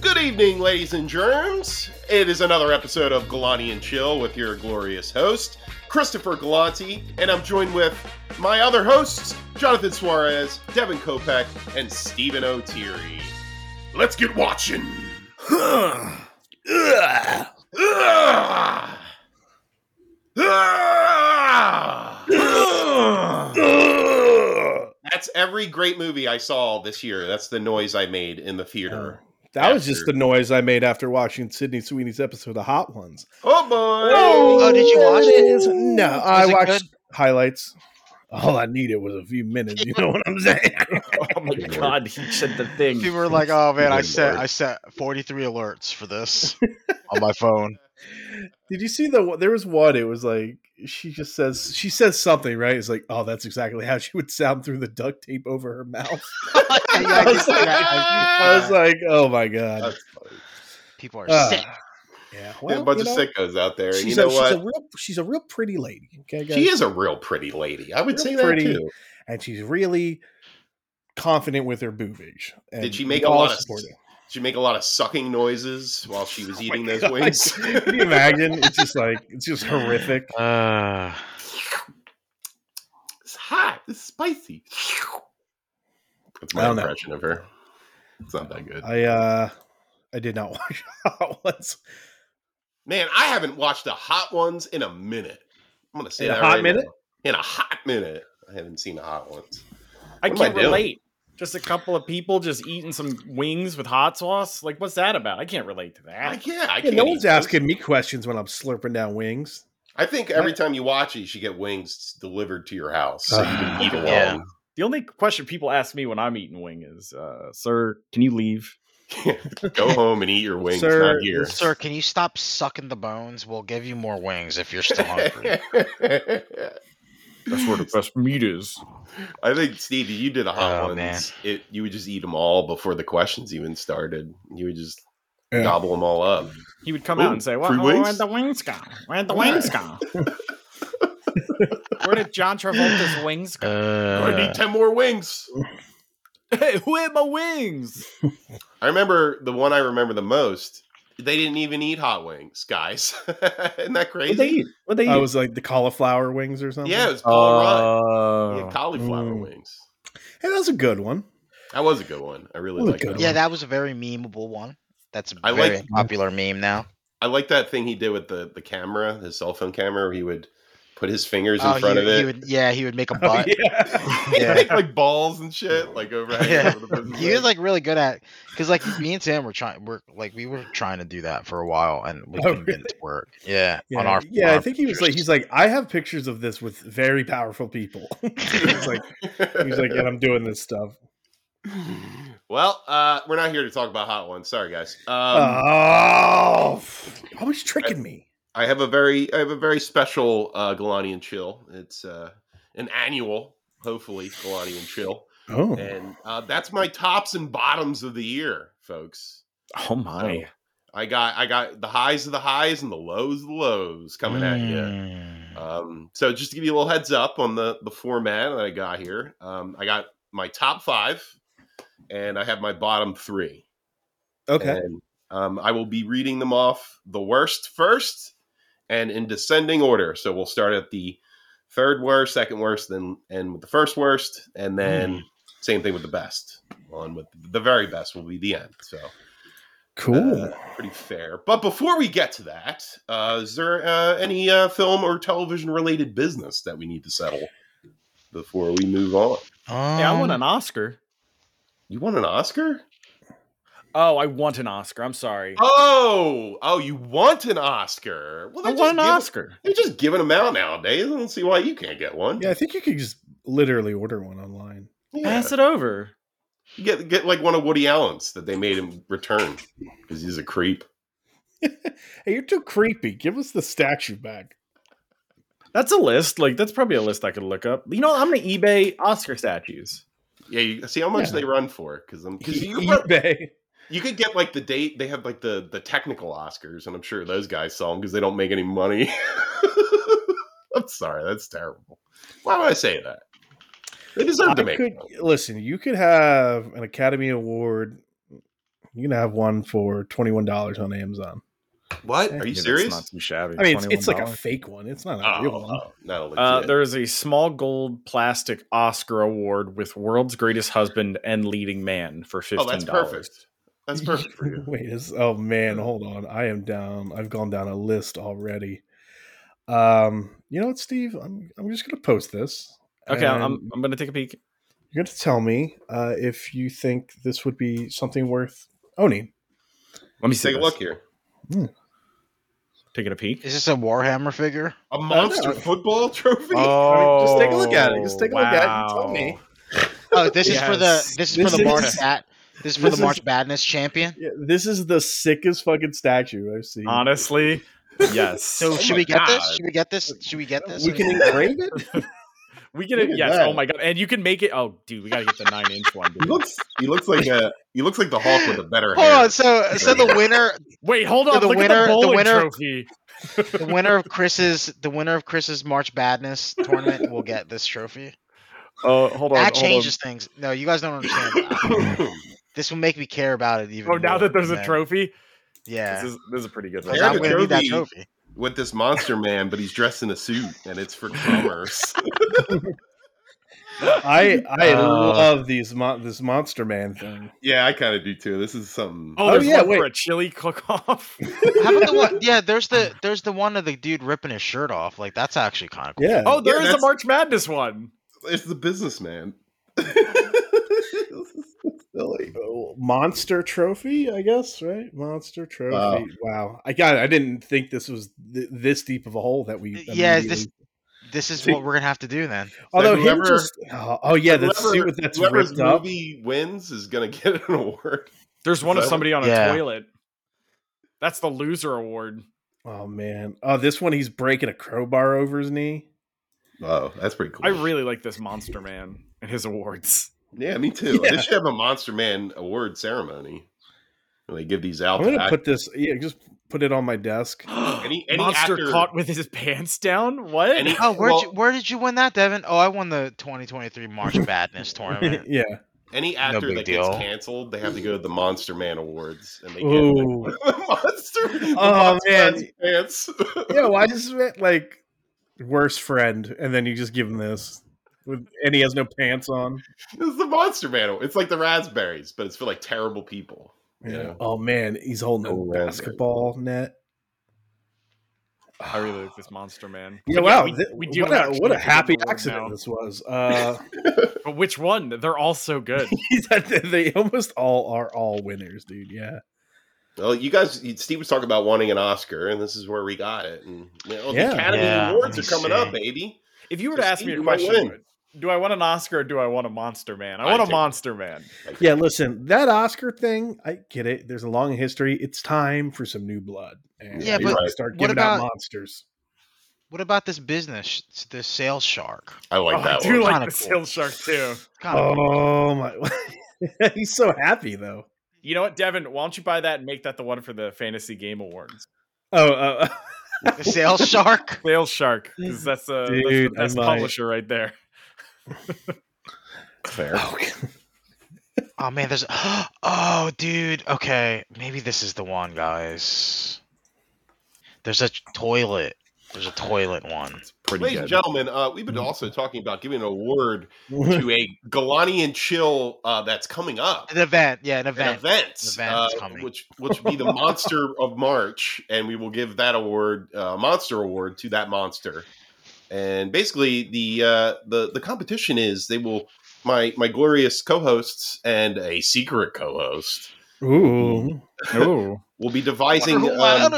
Good evening, ladies and germs. It is another episode of Galanti and Chill with your glorious host, Christopher Galanti, and I'm joined with my other hosts, Jonathan Suarez, Devin Kopeck, and Stephen O'Teary. Let's get watching. Ugh. Ugh. Ugh. That's every great movie I saw this year. That's the noise I made in the theater. That was just the noise I made after watching Sydney Sweeney's episode of Hot Ones. Oh boy! Oh, did you watch it? it? Is. No, I it watched good? highlights. All I needed was a few minutes. You know what I'm saying? Oh my god, he said the thing. People were like, "Oh man, I Good set. I set 43 alerts for this on my phone." Did you see the? There was one. It was like she just says she says something right. It's like, oh, that's exactly how she would sound through the duct tape over her mouth. I I, was like, that. I was like, oh my god. People are Ah, sick. yeah, Yeah, well, a bunch you of sickos out there. She's, you know a, she's what? a real she's a real pretty lady. Okay, guys? She is a real pretty lady. I would Real say that too. and she's really confident with her boobage. And Did she make a all lot of support her. Did she make a lot of sucking noises while she was Oh eating those God. wings? Can you imagine? It's just like it's just horrific. Uh, it's hot. It's spicy. That's my don't know. impression of her. It's not that good. I uh I did not watch Hot Ones. Man, I haven't watched the hot ones in a minute. I'm gonna say that. In a hot right minute? now. In a hot minute. I haven't seen the hot ones. I What I can't doing? relate. Just a couple of people just eating some wings with hot sauce. Like, what's that about? I can't relate to I that. can't. I Yeah, can't. no one's those. asking me questions when I'm slurping down wings. I think every time you watch it, you should get wings delivered to your house so you can eat along. Yeah. The only question people ask me when I'm eating wing is, uh, "Sir, can you leave?" Go home and eat your wings, Sir, not here. sir, can you stop sucking the bones? We'll give you more wings if you're still hungry. That's where the best meat is. I think Stevie, you did a hot Oh, ones. man. It you would just eat them all before the questions even started. You would just Yeah. gobble them all up. He would come Ooh, out and say, "Well, free where'd wings? the wings go? Where'd the wings go? Where did John Travolta's wings go? I Uh, need ten more wings. Hey, who ate my wings?" I remember the one I remember the most. They didn't even eat hot wings, guys. Isn't that crazy? What they eat? What they eat? I was like the cauliflower wings or something. Yeah, it was Paul Rudd. Oh. Cauliflower Mm. wings. Hey, that was a good one. That was a good one. I really That was like that. yeah, one. that was a very memeable one. That's a I very like- popular meme now. I like that thing he did with the the camera, his cell phone camera, where he would put his fingers in Oh, front he, of it. he would, yeah, he would make a Oh, butt. yeah. Yeah. make like balls and shit, like over. Yeah. over the he was like really good at because like me and Sam were trying we're like we were trying to do that for a while and we Oh, couldn't get it to work. Yeah, Yeah, on our yeah, on I our think he was like, he's like, I have pictures of this with very powerful people. he's like, he's like, and I'm doing this stuff. well, uh, we're not here to talk about hot ones. Sorry, guys. Um, oh, always tricking me. I have a very, I have a very special uh, Galanti and Chill. It's uh, an annual, hopefully, Galanti and Chill, Oh, and uh, that's my tops and bottoms of the year, folks. Oh my! I got, I got the highs of the highs and the lows of the lows coming at you. Mm. Um, so just to give you a little heads up on the the format that I got here, um, I got my top five, and I have my bottom three. okay. And um, I will be reading them off the worst first, and in descending order. So we'll start at the third worst, second worst, then end with the first worst, and then same thing with the best. On with the very best will be the end. So Cool. uh, pretty fair. But before we get to that, uh, is there uh, any uh, film or television related business that we need to settle before we move on? Yeah, I want Um, an Oscar. You want an Oscar? Oh, I want an Oscar. I'm sorry. Oh, oh, you want an Oscar? Well, I they're want an just giving- Oscar. They're just giving them out nowadays. I don't see why you can't get one. yeah, I think you could just literally order one online. Yeah. Pass it over. Get get like one of Woody Allen's that they made him return because he's a creep. Hey, you're too creepy. Give us the statue back. That's a list. Like that's probably a list I could look up. You know, I'm gonna eBay Oscar statues. Yeah, you see how much Yeah. they run for because I'm because you, eBay. You could get like the date they have like the the technical Oscars and I'm sure those guys saw them because they don't make any money. I'm sorry, that's terrible. Why would I say that? They deserve to I make could money. listen. You could have an Academy Award You can have one for twenty one dollars on Amazon. What? Are you that's serious? Not too shabby. I mean, it's, it's like a fake one. It's not a Oh, real one. oh, not a legit. Uh, there is a small gold plastic Oscar award with World's Greatest Husband and Leading Man for oh, fifteen that's dollars. perfect. That's perfect for you. Wait, is oh man, hold on. I am down. I've gone down a list already. Um, you know what, Steve? I'm I'm just gonna post this. Okay, I'm, I'm I'm gonna take a peek. you're gonna tell me uh, if you think this would be something worth owning. Let me see. Take a look here. Taking a peek. Is this a Warhammer figure? A monster football trophy. Oh, just take a look at it. Just take a look at it and tell me. Oh, this is for the this is This for the March is- Bat. This is for this the March is- Badness champion. Yeah, this is the sickest fucking statue I've seen. Honestly, yes. So Oh should we get God. this? Should we get this? Should we get this? we can engrave it. we get Look it. Yes. that. Oh my god. And you can make it. Oh, dude, we gotta get the nine inch one. He looks. He looks like a. He looks like the Hulk with a better Hold hair. on. So so the winner Wait, hold So on. the Look winner- at the the winner- trophy. the winner of Chris's the winner of Chris's March Badness tournament will get this trophy. Oh, hold on. That hold on. changes things. No, you guys don't understand. that. this will make me care about it even. Oh, now that there's a than- trophy, Yeah, this is this is a pretty good one. one. 'Cause I'm gonna need that trophy. trophy. with this monster man, but he's dressed in a suit, and it's for commerce. I I Uh, love these mon- this monster man thing. yeah, I kind of do too. This is something. Oh, Oh, yeah, one for a chili cook-off. How about the one? Yeah, there's the there's the one of the dude ripping his shirt off. Like that's actually kind of cool. Yeah. oh, there Yeah, is a March Madness one. It's the businessman. Silly. Monster trophy, I guess, right? Monster trophy. Wow. Wow. I got. it. I didn't think this was th- this deep of a hole that we. Yeah, immediately- this this is See- what we're gonna have to do then. Although him whoever- just. Oh, oh, yeah, the Whoever- suit with that's whoever's ripped up. movie wins is gonna get an award. There's one of somebody on a toilet. That's the loser award. Oh man. Oh, this one he's breaking a crowbar over his knee. Oh, that's pretty cool. I really like this Monster Man and his awards. Yeah, me too. Yeah. They should have a Monster Man award ceremony. When they give these out I'm gonna act- put this. Yeah, just put it on my desk. Any- any Monster actor- caught with his pants down. What? Any- Oh, where Well- you, where did you win that, Devin? Oh, I won the 2023 March Badness tournament. yeah. any actor big that deal. gets canceled, they have to go to the Monster Man Awards, and they get like, the monster. the Oh, monster man. Pants. yeah, why just like worst friend, and then you just give him this, with, and he has no pants on. it's the Monster Man. It's like the raspberries, but it's for like terrible people. Yeah. Oh man, he's holding a Oh, raspberry. basketball net. I really like this Monster Man. Yeah, But wow. we, we do what, a, what a have to get happy accident now. this was. Uh, But which one? They're all so good. they almost all are all winners, dude. Yeah. Well, you guys, Steve was talking about wanting an Oscar, and this is where we got it. And you know, Yeah. the Academy Yeah, Awards are coming see. up, baby. If you were to So ask me a question, win. Do I want an Oscar or do I want a Monster Man? I I want a Monster Man. Yeah, listen, that Oscar thing, I get it. There's a long history. It's time for some new blood. And Yeah, but right. start what giving out about- monsters. What about this business, this sales shark? I like Oh, I that do one. like Kinda the cool. Seal Shark too. Kind of Oh my! He's so happy though. You know what, Devin? Why don't you buy that and make that the one for the Fantasy Game Awards? Oh, uh, the sales shark. Sales Shark, because that's, the that's the Dude, I best publisher right there. Fair. Oh man, there's. Oh, dude. Okay, maybe this is the one, guys. There's a toilet. There's a toilet one. Pretty Ladies good. and gentlemen, uh, we've been also talking about giving an award to a Galanti and Chill uh, that's coming up. An event, yeah, an An event. event, An event uh, coming. which which will be the monster of March, and we will give that award, uh, monster award, to that monster. And basically, the uh, the the competition is they will my my glorious co-hosts and a secret co-host Ooh, Ooh. will be devising um,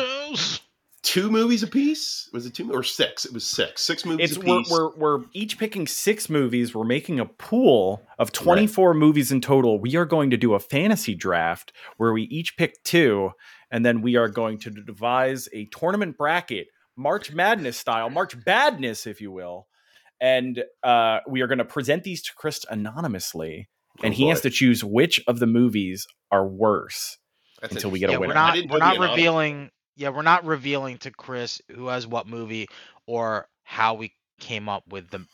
two movies apiece. Was it two or six? It was six. Six movies It's we're, we're we're each picking six movies. We're making a pool of 24 movies in total. We are going to do a fantasy draft where we each pick two, and then we are going to devise a tournament bracket, March Madness style, March Badness, if you will. And uh, we are going to present these to Chris anonymously, and Oh, he has to choose which of the movies are worse. That's until we get a winner. we're not we're not the anonymous. revealing. Yeah, we're not revealing to Chris who has what movie or how we came up with the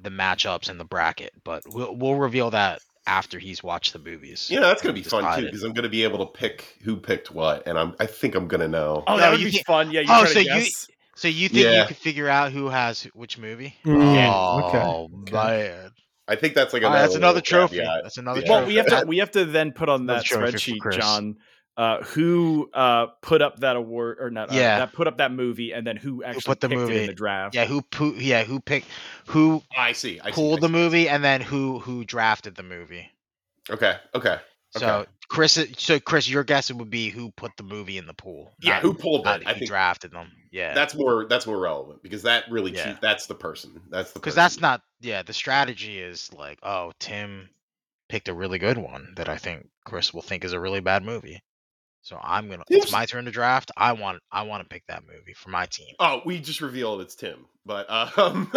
the matchups and the bracket, but we'll we'll reveal that after he's watched the movies. Yeah, that's gonna be fun too because I'm gonna be able to pick who picked what, and I'm I think I'm gonna know. Oh, No, that would you be fun. Yeah, you Oh, try to so you- guess. So you think Yeah. you could figure out who has which movie? Mm, oh okay. man, I think that's like Oh, another that's another trophy. caveat. That's another Yeah. Well, trophy. we have to we have to then put on that spreadsheet, John, uh, who uh, put up that award or not? uh, Yeah. that put up that movie, and then who actually put the picked it movie. in the draft. yeah, who pu- yeah who picked who I see. I see, pulled I the see. movie and then who who drafted the movie. Okay. Okay. So Okay. Chris, uh, so Chris, your guess would be who put the movie in the pool. Yeah. not- Who pulled it? I who think drafted them. Yeah, that's more that's more relevant because that really Yeah. that's the person. That's the because that's not. Yeah, the strategy is like, oh, Tim picked a really good one that I think Chris will think is a really bad movie. So I'm gonna. Tim's- It's my turn to draft. I want. I want to pick that movie for my team. Oh, we just revealed it's Tim, but um.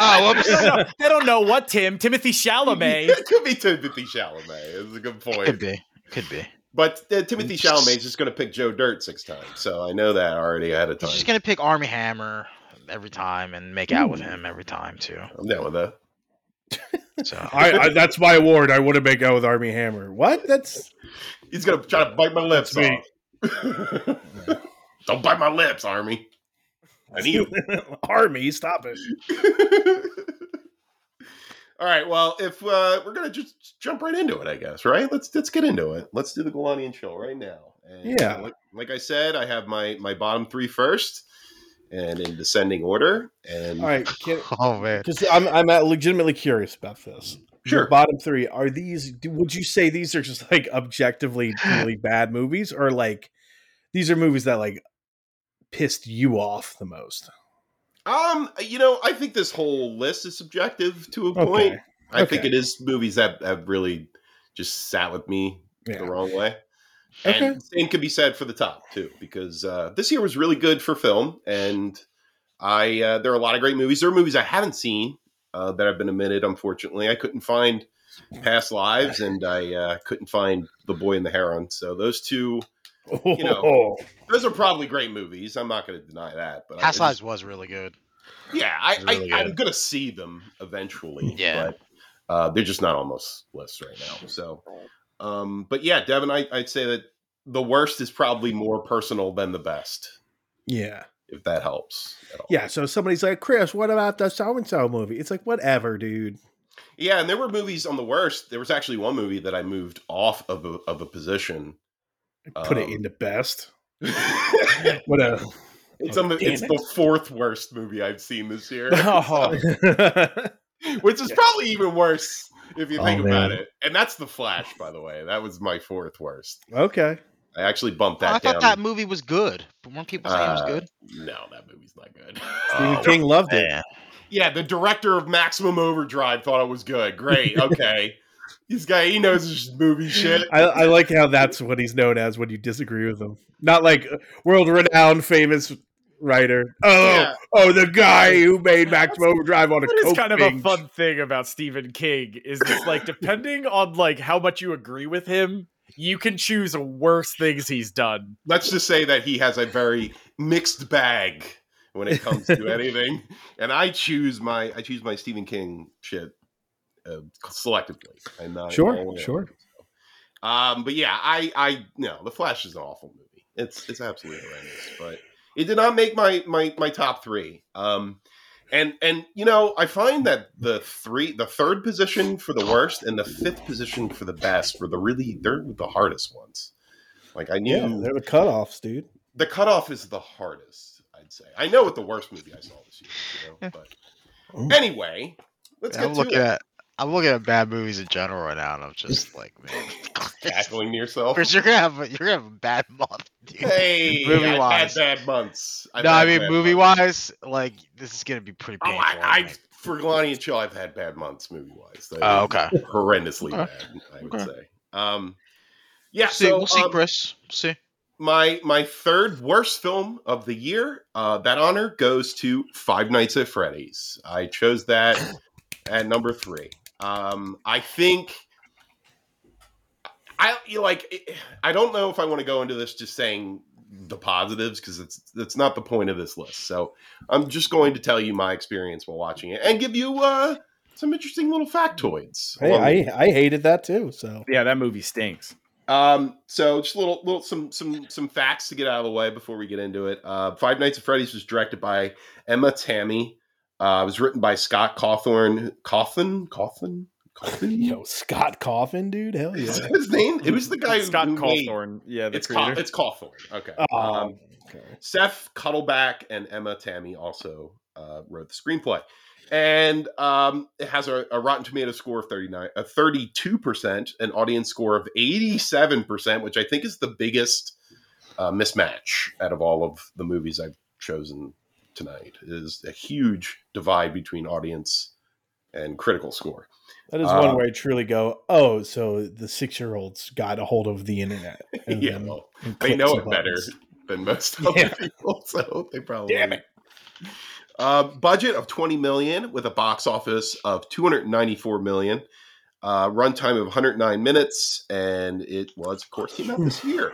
Oh, they, don't know, they don't know what Tim Timothy Chalamet. it could be Timothy Chalamet. It's a good point. Could be. Could be. But uh, Timothy Chalamet is just going to pick Joe Dirt six times, so I know that already ahead of time. He's just gonna pick Armie Hammer every time and make out with him every time too. I'm down with that. So I, I, that's my award. I want to make out with Armie Hammer. What? That's He's going to try to bite my lips That's me. off. Don't bite my lips, Armie. I need 'em. Armie. Stop it. All right. Well, if uh, we're gonna just jump right into it, I guess. Right? Let's let's get into it. Let's do the Galanti and chill right now. And Yeah. Like, like I said, I have my my bottom three first, and in descending order. And All right, oh man. because I'm I'm uh, legitimately curious about this. Sure. bottom three are these? Would you say these are just like objectively really bad movies, or like these are movies that like pissed you off the most? Um, you know, I think this whole list is subjective to a point. Okay. I think it is movies that have really just sat with me Yeah. the wrong way. Okay. And same could be said for the top too, because uh, this year was really good for film, and I uh, there are a lot of great movies. There are movies I haven't seen uh, that have been omitted. Unfortunately, I couldn't find Past Lives, and I uh, couldn't find The Boy and the Heron. So those two, You know, those are probably great movies. I'm not going to deny that. But I Past just- Lives was really good. yeah, I, It's really I I'm gonna see them eventually. Yeah. but uh, they're just not on this list right now. So, um, but yeah, Devin, I, I'd say that the worst is probably more personal than the best, yeah, if that helps. At all. yeah. So somebody's like, Chris, what about the so and so movie? It's like whatever, dude. yeah, and there were movies on the worst. There was actually one movie that I moved off of a, of a position. Put it Um, into best. Whatever. it's on the, it's it. the fourth worst movie I've seen this year, Oh, which is probably even worse if you Oh, think about man. it. And that's The Flash, by the way. That was my fourth worst. okay. I actually bumped Oh, that I thought down. that movie was good. But weren't people saying it was Uh, good? No, that movie's not good. Stephen Oh, King loved it. Yeah, the director of Maximum Overdrive thought it was good. Great, okay. this guy, he knows his movie shit. I, I like how that's what he's known as when you disagree with him. Not like world renowned famous writer. Oh, Yeah. oh, the guy who made Maximum Overdrive on a That is coke kind of a fun thing about Stephen King is it's like depending on like how much you agree with him, you can choose worse things he's done. Let's just say that he has a very mixed bag when it comes to anything, and I choose my I choose my Stephen King shit uh, selectively. And not Sure, sure. Um, but yeah, I I no, The Flash is an awful movie. It's it's absolutely horrendous, but it did not make my my my top three. Um, and and you know, I find that the three, the third position for the worst and the fifth position for the best were the really they're the hardest ones. Like I knew Yeah, they're the cutoffs, dude. the cutoff is the hardest. I'd say. I know what the worst movie I saw this year. You know, but anyway, let's I'm get to looking it. at I'm looking at bad movies in general right now, and I'm just like, man, Cackling yourself. Chris, you're gonna have a, you're gonna have a bad month, dude. Hey, movie wise, had bad months. I've no, I mean movie wise, like this is gonna be pretty Oh, painful. I, I I've for Galanti and Chill, I've had bad months movie wise. Oh, okay. horrendously Okay. bad. I would Okay. say. Um, yeah. see, so we'll see, um, Chris. See, my my third worst film of the year. Uh, that honor goes to Five Nights at Freddy's. I chose that at number three. Um, I think I you know, like. I don't know if I want to go into this just saying the positives because it's that's not the point of this list. So I'm just going to tell you my experience while watching it and give you uh some interesting little factoids. Hey, I I hated that too. So Yeah, that movie stinks. Um, so just a little, little, some, some, some facts to get out of the way before we get into it. Uh, Five Nights at Freddy's was directed by Emma Tammi. Uh, it was written by Scott Cawthorn. Coffin, Coffin, Coffin. yo, Scott Coffin, dude, hell yeah. Is that his name? It was the guy Scott who made- Cawthorn. Yeah, the It's creator. Caw- it's Cawthorn. Okay. Oh, Um, okay. Seth Cuddeback and Emma Tammi also uh, wrote the screenplay. And um, it has a, a Rotten Tomato score of 39, a 32%, an audience score of 87%, which I think is the biggest uh, mismatch out of all of the movies I've chosen tonight. is a huge divide between audience and critical score. That is one where I truly go, oh, so the six year olds got a hold of the internet. and Yeah, then- well, they know it better than most other Yeah. people, so they probably Damn it. Uh, budget of 20 million with a box office of 294 million. Uh, runtime of 109 minutes, and it was, of course, came out this year.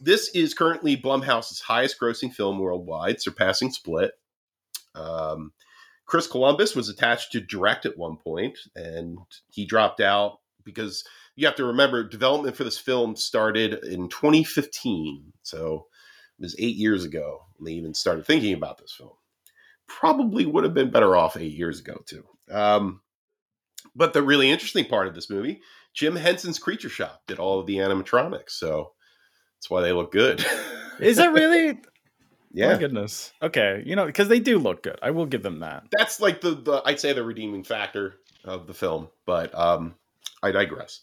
This is currently Blumhouse's highest grossing film worldwide, surpassing Split. Um, Chris Columbus was attached to direct at one point, and he dropped out because you have to remember development for this film started in 2015. So it was eight years ago when they even started thinking about this film probably would have been better off eight years ago too. Um, but the really interesting part of this movie, Jim Henson's Creature Shop did all of the animatronics, so that's why they look good. Is it really? My yeah, goodness. Okay, you know, because they do look good. I will give them that. that's like the, the I'd say the redeeming factor of the film. But um, I digress.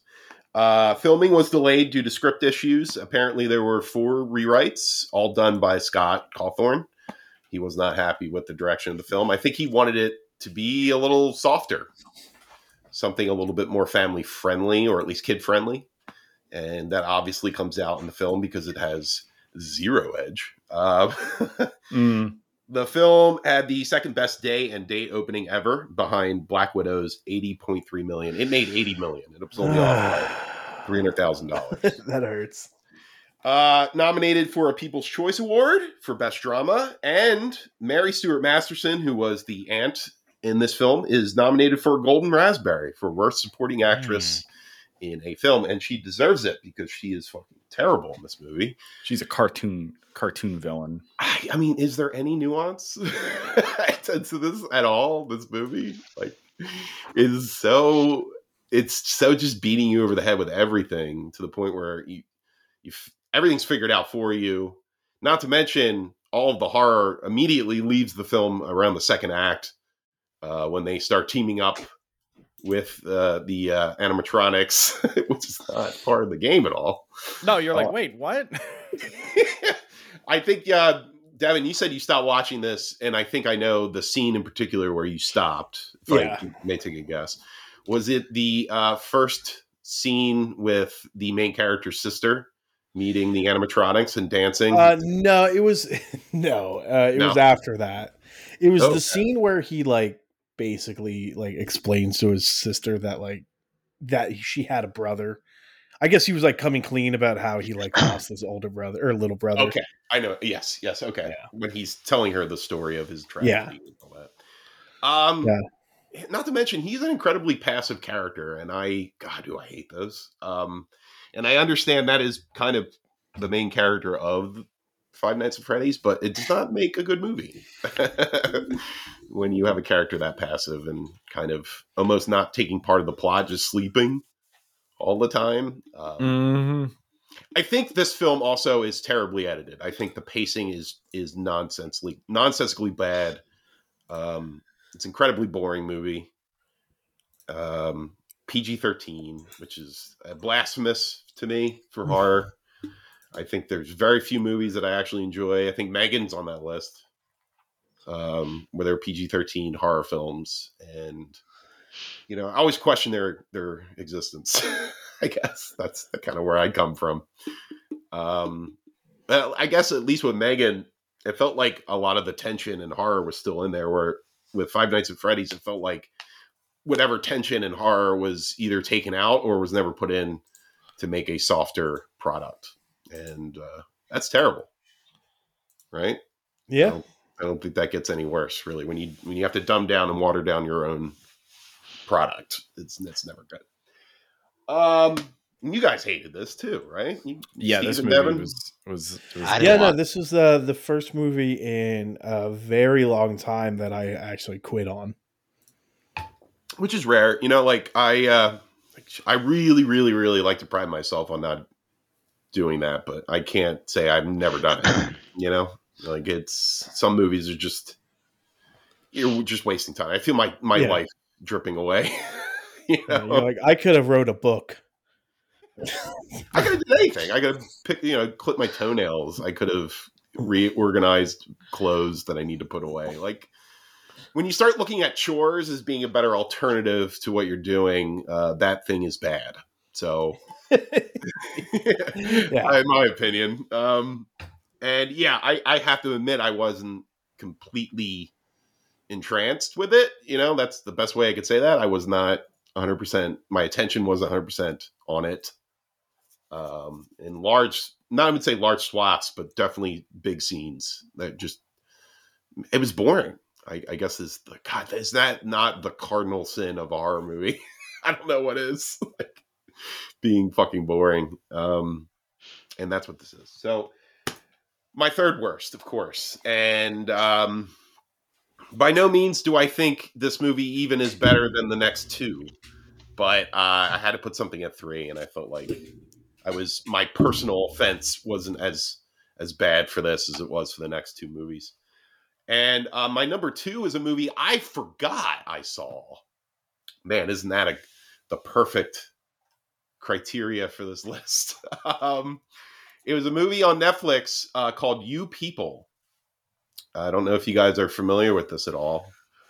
Uh, filming was delayed due to script issues. Apparently, there were four rewrites, all done by Scott Cawthorn. He was not happy with the direction of the film. I think he wanted it to be a little softer, something a little bit more family friendly, or at least kid friendly. And that obviously comes out in the film because it has zero edge. Uh, Mm. the film had the second best day and date opening ever behind Black Widow's 80.3 million. It made 80 million. It was only off by $300,000. that hurts. Uh, nominated for a People's Choice Award for Best Drama, and Mary Stuart Masterson, who was the aunt in this film, is nominated for a Golden Raspberry for Worst Supporting Actress in a Film, and she deserves it because she is fucking terrible in this movie. She's a cartoon cartoon villain. I, I mean, is there any nuance to this at all? This movie, like, is so it's so just beating you over the head with everything to the point where you you everything's figured out for you. Not to mention all of the horror immediately leaves the film around the second act uh, when they start teaming up with uh, the uh, animatronics, which is not part of the game at all. No, you're like, Oh. wait, what? I think, uh, Devin, you said you stopped watching this, and I think I know the scene in particular where you stopped. If Yeah. I may take a guess, was it the uh, first scene with the main character's sister meeting the animatronics and dancing? Uh, no, it was no, uh, it No. was after that. It was Okay. the scene where he like basically like explains to his sister that like that she had a brother. I guess he was like coming clean about how he like lost his older brother or little brother. okay, I know. Yes, yes. Okay, when he's telling her the story of his tragedy Yeah. and all that. Um, Yeah. not to mention he's an incredibly passive character, and I God, do I hate those. Um, and I understand that is kind of the main character of Five Nights at Freddy's, but it does not make a good movie when you have a character that passive and kind of almost not taking part of the plot, just sleeping all the time. Um, Mm-hmm. I think this film also is terribly edited. I think the pacing is is nonsensely nonsensically bad. Um, it's an incredibly boring movie. Um, PG thirteen, which is blasphemous to me for horror. I think there's very few movies that I actually enjoy. I think Megan's on that list, um, where they're PG thirteen horror films, and you know, I always question their their existence. I guess that's the kind of where I come from. Um, I guess at least with Megan, it felt like a lot of the tension and horror was still in there. Where with Five Nights at Freddy's, it felt like whatever tension and horror was either taken out or was never put in to make a softer product, and uh, that's terrible, right? Yeah. I don't think that gets any worse, really. When you when you have to dumb down and water down your own product. It's it's never good. Um, you guys hated this too, right? You, Yeah, Steve this movie Devin? was was, was Yeah, no, this was uh, the first movie in a very long time that I actually quit on. which is rare. You know, like I, uh, I really, really, really like to pride myself on not doing that, but I can't say I've never done it. You know, like it's some movies are just you're just wasting time. I feel my my Yeah. life dripping away. you know, like I could have wrote a book. I could have did anything. I could have picked, you know, clip my toenails. I could have reorganized clothes that I need to put away. Like when you start looking at chores as being a better alternative to what you're doing, uh, that thing is bad. So, in my opinion, um, and yeah, I, I have to admit I wasn't completely entranced with it. You know, that's the best way I could say that. I was not 100%. My attention was 100% on it um, in large, not even say large swaths, but definitely big scenes that just, it was boring. I, I guess is the God, is that not the cardinal sin of horror movie? I don't know what is like being fucking boring. Um, and that's what this is. So, my third worst, of course, and um, by no means do I think this movie even is better than the next two. But uh, I had to put something at three, and I felt like I was my personal offense wasn't as as bad for this as it was for the next two movies. And uh, my number two is a movie I forgot I saw. Man, isn't that a the perfect criteria for this list? um, it was a movie on Netflix uh, called You People. I don't know if you guys are familiar with this at all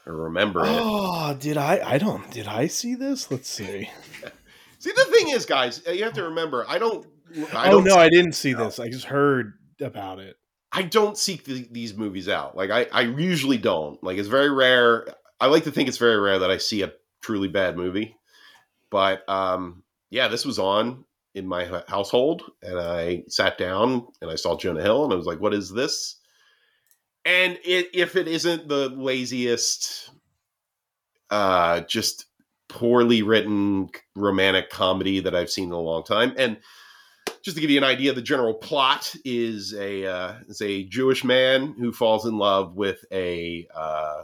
or remember it. Oh, did I? I don't. Did I see this? Let's see. See, the thing is, guys, you have to remember. I don't. I oh don't no, I didn't see this. I just heard about it. I don't seek the, these movies out. Like I, I usually don't. Like it's very rare. I like to think it's very rare that I see a truly bad movie. But um, yeah, this was on in my household, and I sat down and I saw Jonah Hill, and I was like, "What is this?" And it, if it isn't the laziest, uh, just poorly written romantic comedy that I've seen in a long time, and just to give you an idea, the general plot is a uh, is a Jewish man who falls in love with a uh,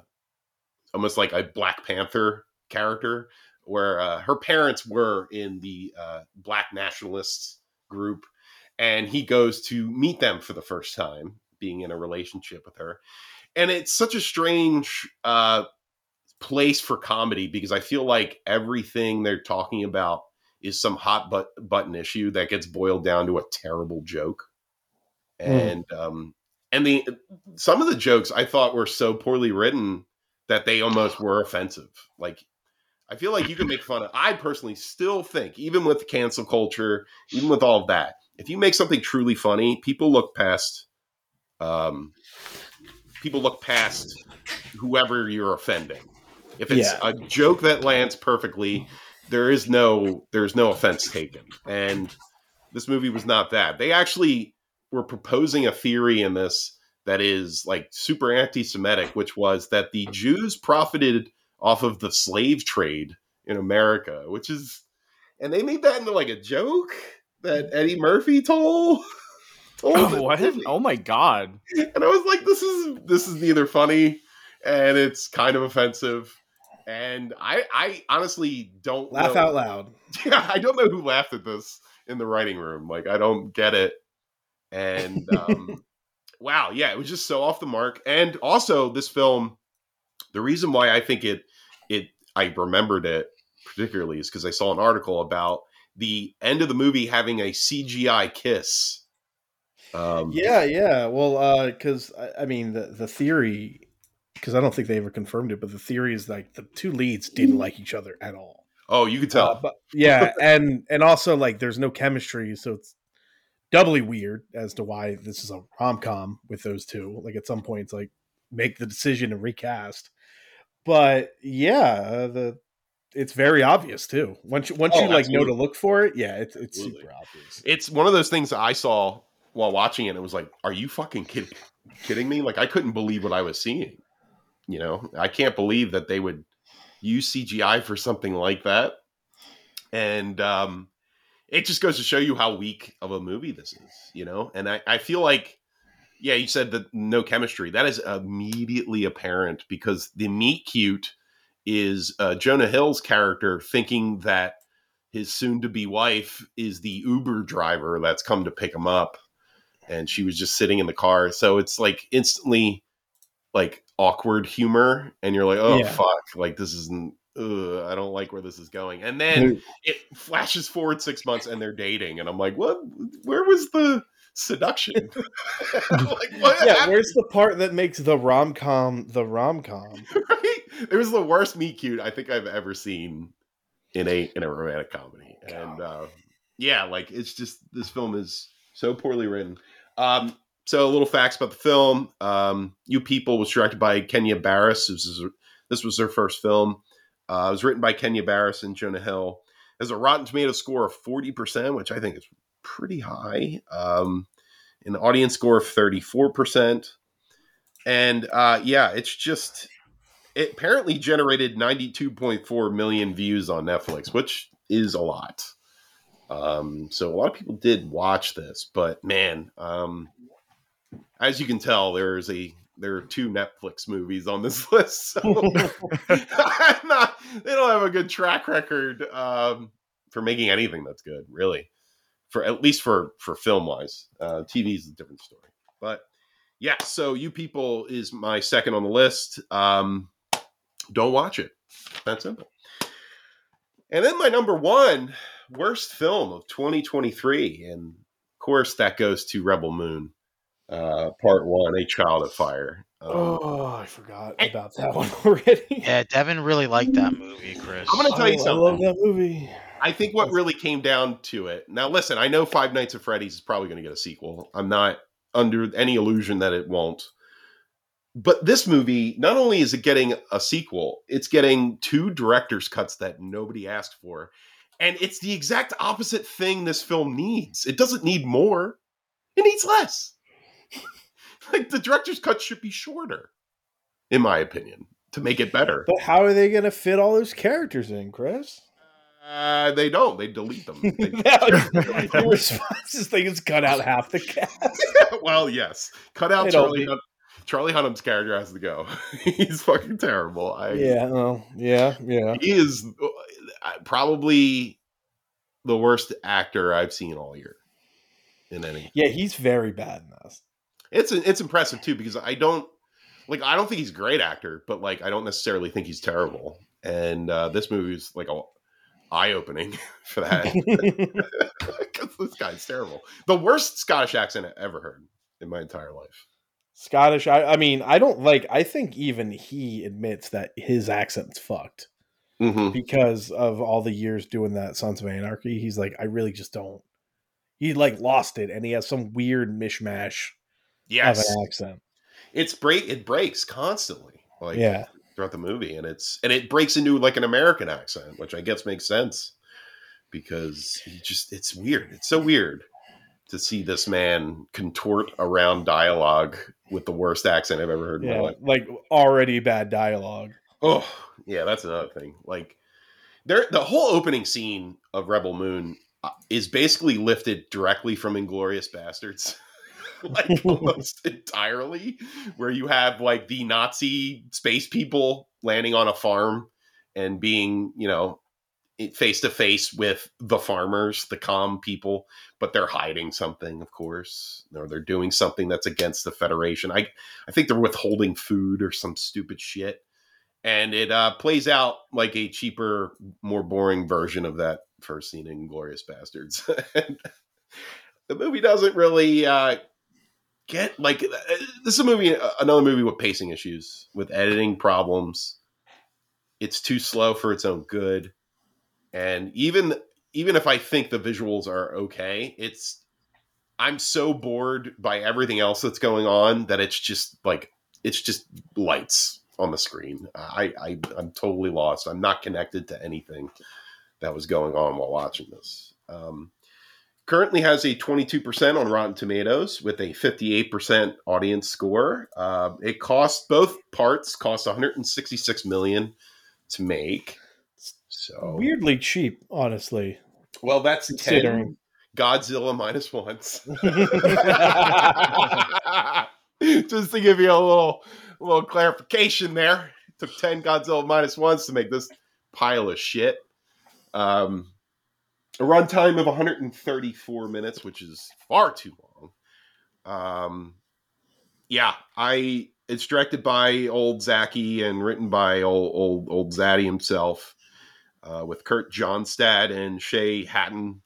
almost like a Black Panther character, where uh, her parents were in the uh, Black nationalists group, and he goes to meet them for the first time, being in a relationship with her, and it's such a strange uh, place for comedy because I feel like everything they're talking about is some hot but- button issue that gets boiled down to a terrible joke. And um and the some of the jokes I thought were so poorly written that they almost were offensive. Like I feel like you can make fun of I personally still think even with cancel culture, even with all of that, if you make something truly funny, people look past um people look past whoever you're offending. If it's Yeah. a joke that lands perfectly, there is no there's no offense taken and this movie was not that they actually were proposing a theory in this that is like super anti-semitic which was that the jews profited off of the slave trade in america which is and they made that into like a joke that eddie murphy told told Oh, what? movie. Oh my god! and i was like this is this is neither funny and it's kind of offensive and i i honestly don't Laugh know- out loud. yeah, I don't know who laughed at this in the writing room. Like, I don't get it. And um, wow, yeah, it was just so off the mark. And also, this film, the reason why I think it, it, I remembered it particularly is because I saw an article about the end of the movie having a CGI kiss. Um, Yeah, yeah. Well, because I, I mean, the the theory, because I don't think they ever confirmed it, but the theory is like the two leads didn't like each other at all. Oh, you could tell. Uh, but yeah, and and also like there's no chemistry, so it's doubly weird as to why this is a rom com with those two. Like at some point, it's like make the decision and recast. But yeah, uh, the it's very obvious too. Once you, once Oh, you like know to look for it, yeah, it's it's Absolutely. super obvious. it's one of those things that I saw while watching it. It was like, are you fucking kidding, kidding me? Like, I couldn't believe what I was seeing. You know, I can't believe that they would use CGI for something like that. And um, it just goes to show you how weak of a movie this is, you know? And I, I feel like, yeah, you said that no chemistry. That is immediately apparent because the meet cute is uh, Jonah Hill's character thinking that his soon to be wife is the Uber driver that's come to pick him up. And she was just sitting in the car. So it's like instantly like awkward humor. And you're like, oh, Yeah. fuck. Like, this isn't, ugh, I don't like where this is going. And then it flashes forward six months and they're dating. And I'm like, what? Where was the seduction? like, what yeah, happened? where's the part that makes the rom com the rom com? right? It was the worst meet cute I think I've ever seen in a in a romantic comedy. And uh, yeah, like it's just this film is so poorly written. Um, so a little facts about the film. Um, you People was directed by Kenya Barris. This was this was their first film. Uh, it was written by Kenya Barris and Jonah Hill. Has a Rotten Tomato score of forty percent, which I think is pretty high. Um, an audience score of thirty four percent. And uh, yeah, it's just it apparently generated 92.4 million views on Netflix, which is a lot. Um, so a lot of people did watch this, but man, um, as you can tell, there's a there are two Netflix movies on this list. So not, they don't have a good track record um, for making anything that's good, really. For at least for for film wise, uh, TV is a different story. But yeah, so you people is my second on the list. Um, don't watch it. That simple. And then my number one worst film of 2023, and of course that goes to Rebel Moon, uh, Part One: A Child of Fire. Um, Oh, I forgot about that one already. Yeah, Devin really liked that movie, Chris. I'm gonna tell you something. I love that movie. I think what really came down to it. Now, listen, I know Five Nights at Freddy's is probably going to get a sequel. I'm not under any illusion that it won't. But this movie, not only is it getting a sequel, it's getting two director's cuts that nobody asked for. And it's the exact opposite thing this film needs. It doesn't need more, it needs less. like the director's cut should be shorter, in my opinion, to make it better. But how are they going to fit all those characters in, Chris? Uh, they don't, they delete them. They Your response is they just cut out half the cast. well, yes. Cut out Charlie. be- Hun- Charlie Hunnam's character has to go. He's fucking terrible. I, Yeah, well, yeah, yeah. he is uh, probably the worst actor I've seen all year. In any, Yeah, he's very bad in this. it's it's impressive too because I don't like I don't think he's a great actor, but like I don't necessarily think he's terrible. And uh, this movie is like a eye opening for that because this guy's terrible. The worst Scottish accent I've ever heard in my entire life. Scottish. I, I mean, I don't like. I think even he admits that his accent's fucked Mm-hmm. because of all the years doing that Sons of Anarchy. He's like, I really just don't. He like lost it, and he has some weird mishmash Yes, of an accent. it's break it breaks constantly like yeah, throughout the movie and it's and it breaks into like an american accent which i guess makes sense because he just it's weird. It's so weird to see this man contort around dialogue with the worst accent i've ever heard in yeah, my life. like already bad dialogue. oh yeah that's another thing. Like there the whole opening scene of rebel moon uh, is basically lifted directly from Inglourious Basterds like almost entirely where you have like the nazi space people landing on a farm and being you know face to face with the farmers the calm people but they're hiding something of course or they're doing something that's against the federation. I i think they're withholding food or some stupid shit. And it uh, plays out like a cheaper more boring version of that first scene Inglourious Basterds. The movie doesn't really uh, get like uh, this is a movie another movie with pacing issues with editing problems. It's too slow for its own good. And even even if i think the visuals are okay it's i'm so bored by everything else that's going on that it's just like it's just lights on the screen. I, I i'm totally lost. I'm not connected to anything that was going on while watching this. Um, currently has a 22% on Rotten Tomatoes with a 58% audience score. Uh, it costs both parts cost 166 million to make. So Weirdly cheap, honestly. Well, that's Considering. Godzilla minus ones. Just to give you a little little clarification there. It took 10 Godzilla minus ones to make this pile of shit. Um a runtime of 134 minutes, which is far too long. Um yeah, I it's directed by old Zaki and written by old old old Zaddy himself, uh, with Kurt Johnstad and Shay Hatten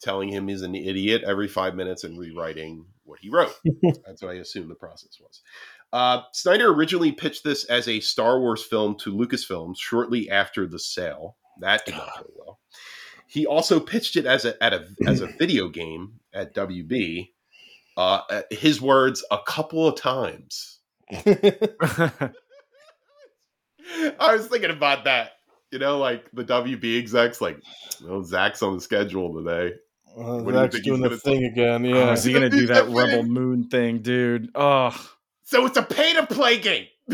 telling him he's an idiot every five minutes and rewriting what he wrote. That's what I assume the process was. Uh, Snyder originally pitched this as a Star Wars film to Lucasfilm shortly after the sale. That did not go well. He also pitched it as a at a as a video game at WB. Uh, uh, his words a couple of times. I was thinking about that. You know, like the WB execs, like, well, Zack's on the schedule today. Uh, What do Zack's think doing the gonna thing again. Oh, Yeah. is he gonna do that Rebel Moon thing, dude? Oh, So it's a pay to play game.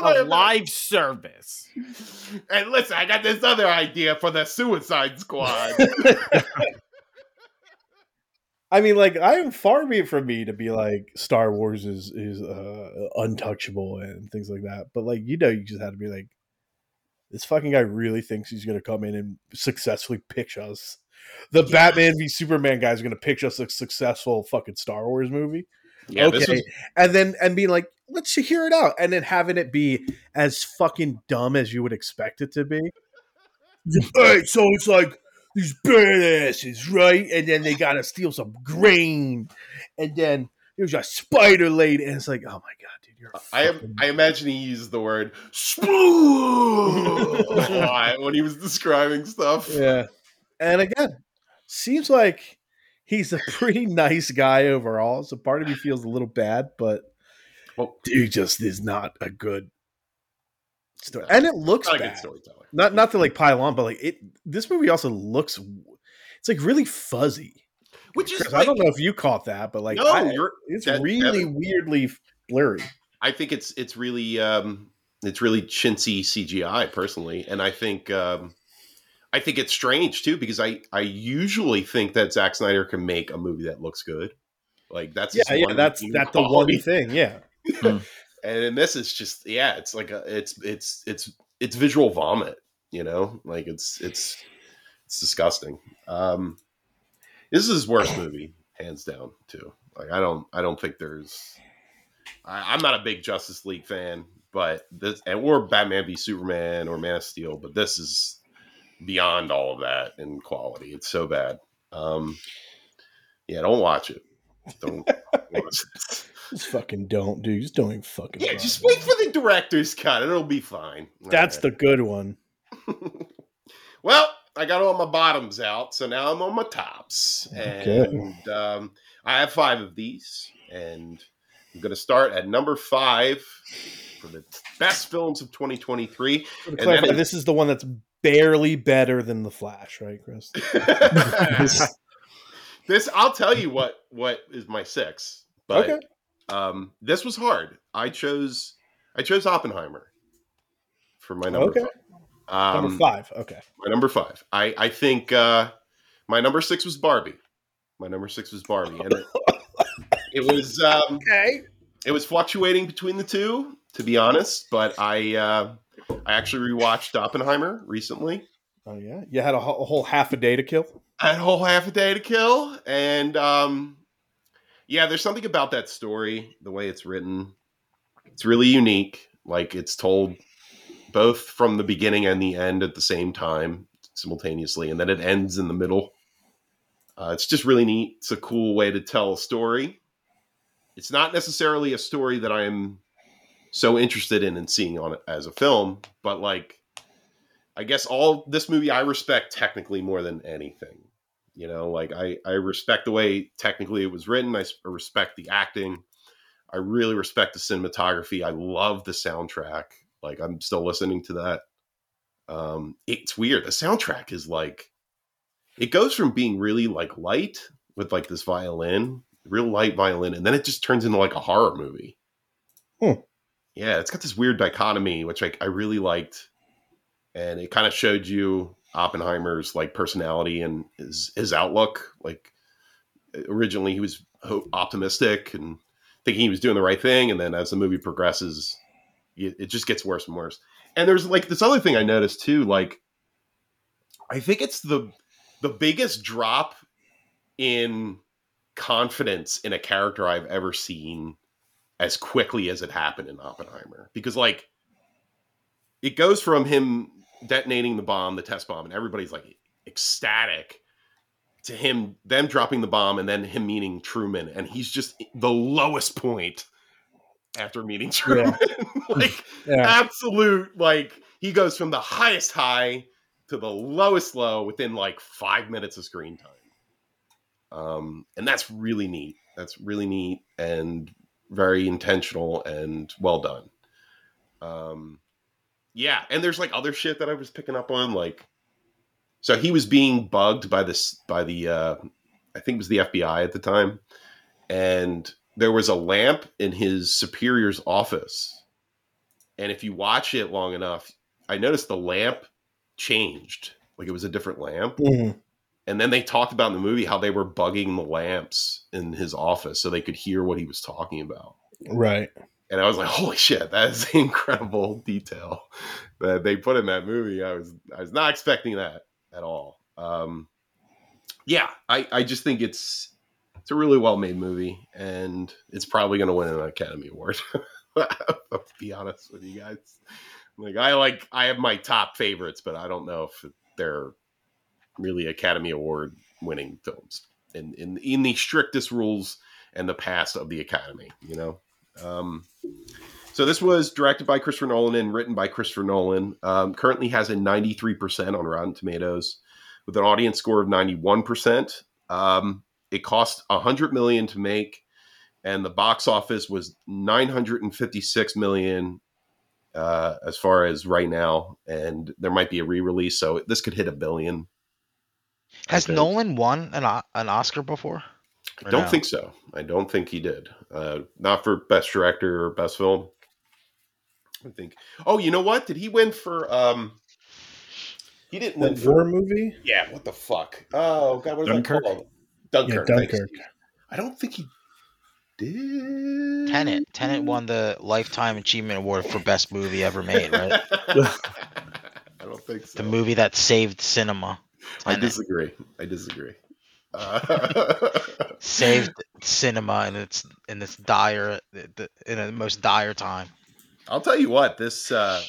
That's what a I- live service. And listen, I got this other idea for the Suicide Squad. I mean, like, I am far be it from me to be like Star Wars is is uh, untouchable and things like that. But like, you know, you just had to be like, this fucking guy really thinks he's gonna come in and successfully pitch us. The Batman v Superman guy's are gonna pitch us a successful fucking Star Wars movie. Yeah, okay, this was and then and being like, let's hear it out, and then having it be as fucking dumb as you would expect it to be. All right, so it's like these badasses, right? And then they gotta steal some grain, and then there's a spider lady, and it's like, oh my god, dude, you're. I am. I imagine he used the word "spoon" when he was describing stuff. yeah, and again, seems like he's a pretty nice guy overall. So part of me feels a little bad, but Well, dude just is not a good story, and it looks not a bad. good storyteller. Not not to like pile on, but like it. This movie also looks. It's like really fuzzy. Which is Chris, like, I don't know if you caught that, but like no, I- it's that- really that- weirdly blurry. I think it's it's really um it's really chintzy CGI personally, and I think um I think it's strange too because I I usually think that Zack Snyder can make a movie that looks good. Like that's Yeah, yeah, that's redeeming that's the one thing. Yeah, and in this it's just yeah it's like a it's it's it's it's visual vomit you know? Like it's it's it's disgusting. Um this is his worst movie hands down too. Like i don't i don't think there's I, i'm not a big justice league fan but this and or batman v superman or man of steel but this is beyond all of that in quality it's so bad um yeah don't watch it don't watch it. just fucking don't, dude. Just don't even fucking. Yeah, bother. just wait for the director's cut. It'll be fine. That's the good one. well, I got all my bottoms out, so now I'm on my tops. Okay. And um, I have five of these, and I'm going to start at number five for the best films of 2023. And clarify, then- this is the one that's barely better than the Flash, right, Chris? this, I'll tell you what what is my six, but Okay. um, this was hard. I chose I chose Oppenheimer for my number Okay. five. Um, Number five. Okay. My number five. I I think uh, my number six was Barbie. My number six was Barbie, and it, it was um, Okay. it was fluctuating between the two, to be honest. But I uh, I actually rewatched Oppenheimer recently. Oh yeah, you had a, whole- a whole half a day to kill. I had a whole half a day to kill, and um, yeah, there's something about that story, the way it's written. It's really unique. Like it's told both from the beginning and the end at the same time, simultaneously, and then it ends in the middle. Uh, it's just really neat. It's a cool way to tell a story. It's not necessarily a story that I'm so interested in and seeing on it as a film, but like I guess all this movie I respect technically more than anything. You know, like I I respect the way technically it was written. I respect the acting. I really respect the cinematography. I love the soundtrack. Like I'm still listening to that. Um, it's weird. The soundtrack is like it goes from being really like light with like this violin, real light violin, and then it just turns into like a horror movie. Hmm. Yeah, it's got this weird dichotomy, which I, I really liked, and it kind of showed you Oppenheimer's like personality and his his outlook. Like originally, he was optimistic and thinking he was doing the right thing, and then as the movie progresses, it, it just gets worse and worse. And there's like this other thing I noticed too. Like, I think it's the the biggest drop in confidence in a character I've ever seen as quickly as it happened in Oppenheimer. Because like it goes from him detonating the bomb, the test bomb, and everybody's like ecstatic to him them dropping the bomb and then him meeting Truman and he's just the lowest point after meeting Truman. like Yeah. absolute like he goes from the highest high to the lowest low within like five minutes of screen time um and that's really neat that's really neat and very intentional and well done. Um yeah and there's like other shit that i was picking up on like so he was being bugged by this by the uh i think it was the fbi at the time and there was a lamp in his superior's office and if you watch it long enough i noticed the lamp changed. Like it was a different lamp. Mhm. And then they talked about in the movie how they were bugging the lamps in his office so they could hear what he was talking about. Right. and i was like holy shit that is incredible detail that they put in that movie. I was i was not expecting that at all. Um yeah i i just think it's it's a really well made movie and it's probably going to win an academy award. I'll be honest with you guys. Like i like i have my top favorites but i don't know if they're really academy award winning films in in in the strictest rules and the past of the academy you know um so this was directed by Christopher Nolan and written by Christopher Nolan. Um, currently has a 93% on Rotten Tomatoes with an audience score of 91%. Um, it cost 100 million to make and the box office was 956 million uh, as far as right now and there might be a re-release so this could hit a billion. I Has think. Nolan won an an Oscar before? I don't no? think so. I don't think he did. Uh, not for best director or best film. I think. Oh, you know what? Did he win for? um He didn't win That for. a movie? Yeah. What the fuck? Oh God, what is Dunkirk? that called? Dunkirk. Yeah, thanks. Dunkirk. I don't think he did. Tenet. Tenet won the Lifetime Achievement Award for Best Movie Ever Made, right? I don't think so. the movie that saved cinema. I Tenet. disagree. I disagree. Uh, saved cinema in its in its dire in the most dire time. I'll tell you what. This uh,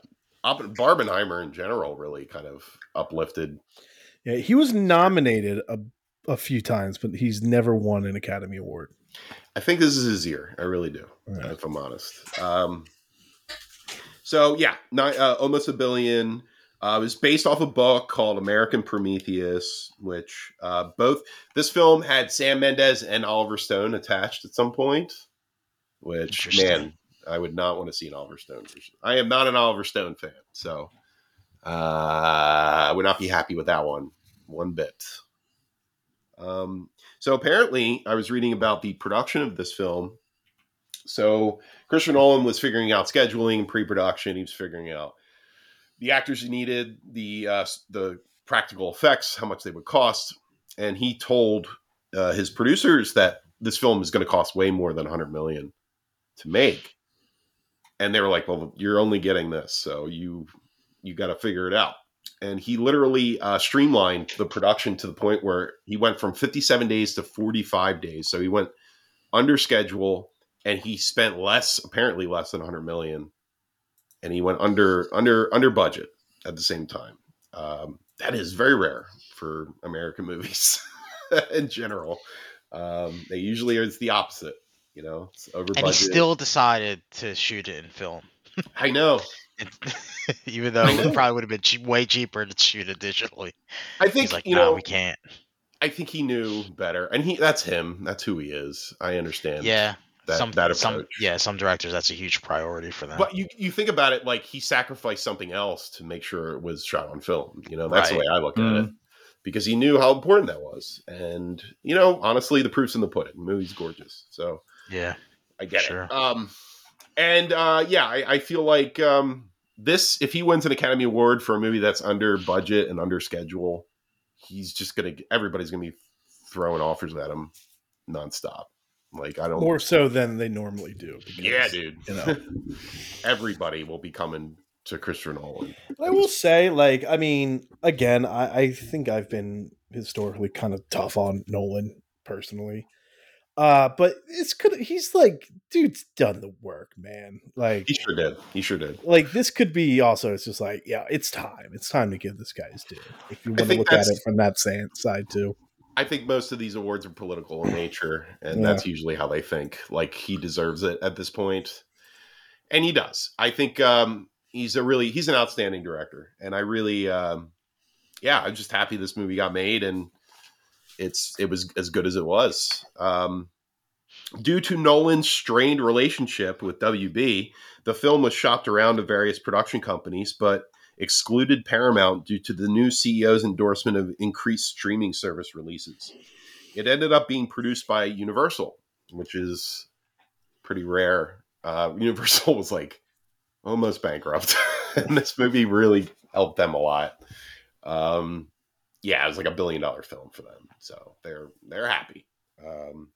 Barbenheimer in general really kind of uplifted Yeah, he was nominated a, a few times, but he's never won an Academy Award. I think this is his year. I really do, Yeah. if I'm honest. Um, so yeah, nine, uh, almost a billion. Uh, it was based off a book called American Prometheus, which uh, both this film had Sam Mendes and Oliver Stone attached at some point. Which man, I would not want to see an Oliver Stone version. I am not an Oliver Stone fan, so uh, I would not be happy with that one one bit. Um, so apparently, I was reading about the production of this film. So Christopher Nolan was figuring out scheduling, pre-production. He was figuring out the actors he needed, the uh, the practical effects, how much they would cost, and he told uh, his producers that this film is going to cost way more than 100 million to make. And they were like, "Well, you're only getting this, so you you got to figure it out." And he literally uh, streamlined the production to the point where he went from 57 days to 45 days. So he went under schedule, and he spent less, apparently less than 100 million, and he went under under under budget at the same time. Um, that is very rare for American movies in general. Um, they usually are it's the opposite. You know, it's over And he still decided to shoot it in film. I know. Even though it probably would have been cheap, way cheaper to shoot it digitally. I think He's like, you no, know. we can't. I think he knew better, and he that's him. That's who he is. I understand. Yeah. That some, that approach. some, yeah, some directors, that's a huge priority for them. But you you think about it, like he sacrificed something else to make sure it was shot on film. You know, that's the way I look at it Mm. because he knew how important that was. And you know, honestly, the proof's in the pudding. The movie's gorgeous, so yeah. I get Sure. it. Um, and uh, yeah, I, I feel like um, this if he wins an Academy Award for a movie that's under budget and under schedule, he's just gonna everybody's gonna be throwing offers at him nonstop. Like I don't More so than they normally do. because, Yeah, dude. You know, Everybody will be coming to Christopher Nolan. I will say, like, I mean, again, I, I think I've been historically kind of tough on Nolan personally. Uh, but it's could he's like, dude's done the work, man. Like, He sure did. He sure did. like this could be also. It's just like, yeah, it's time. It's time to give this guy his due. If you want to look at it from that side too. I think most of these awards are political in nature, and Yeah. that's usually how they think. Like he deserves it at this point, and he does. I think um, he's a really he's an outstanding director, and I really, um, yeah, I'm just happy this movie got made, and it's it was as good as it was. Um, due to Nolan's strained relationship with WB, the film was shopped around to various production companies, but excluded Paramount due to the new CEO's endorsement of increased streaming service releases. It ended up being produced by Universal, which is pretty rare. Uh, Universal was like almost bankrupt, and this movie really helped them a lot. Um, yeah, it was like a billion dollar film for them, so they're they're happy. Um,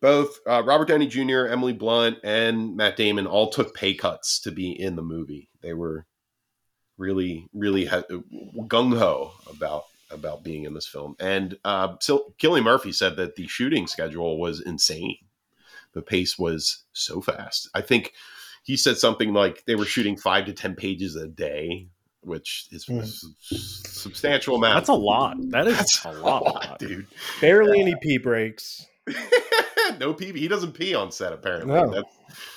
both uh, Robert Downey Jr., Emily Blunt, and Matt Damon all took pay cuts to be in the movie. They were really, really ha- gung ho about about being in this film. And uh, so Cillian Murphy said that the shooting schedule was insane. The pace was so fast. I think he said something like they were shooting five to ten pages a day, which is a substantial amount. That's a lot. That is That's a lot, dude. Barely any pee breaks. no pee. He doesn't pee on set. Apparently, No.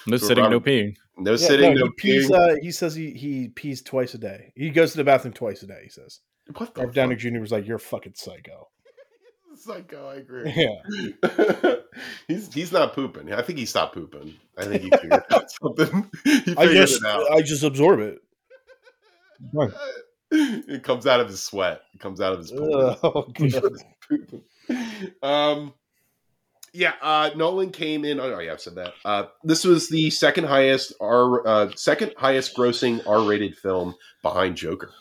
No So sitting, no peeing. no Yeah, sitting, no, no, he pees. peeing. Uh, he says he he pees twice a day. He goes to the bathroom twice a day. He says. what the Robert Downey? Jr. was like, "You're a fucking psycho." Psycho. I agree. Yeah, he's he's not pooping. I think he stopped pooping. I think he figured out something. He figured I just it out. I just absorb it. Fine. it comes out of his sweat. It comes out of his pores. Oh, God. um yeah uh nolan came in oh yeah i've said that. Uh this was the second highest r uh second highest grossing r-rated film behind joker.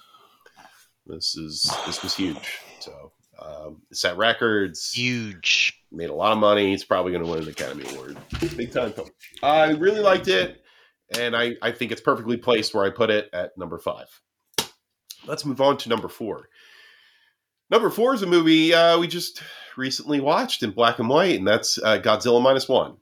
This is this was huge. So um it set records. Huge. made a lot of money. It's probably going to win an academy award. Big time film. I really liked it and i i think it's perfectly placed where i put it at number five. Let's move on to number four number four is a movie uh, we just recently watched in black and white and that's uh, godzilla minus one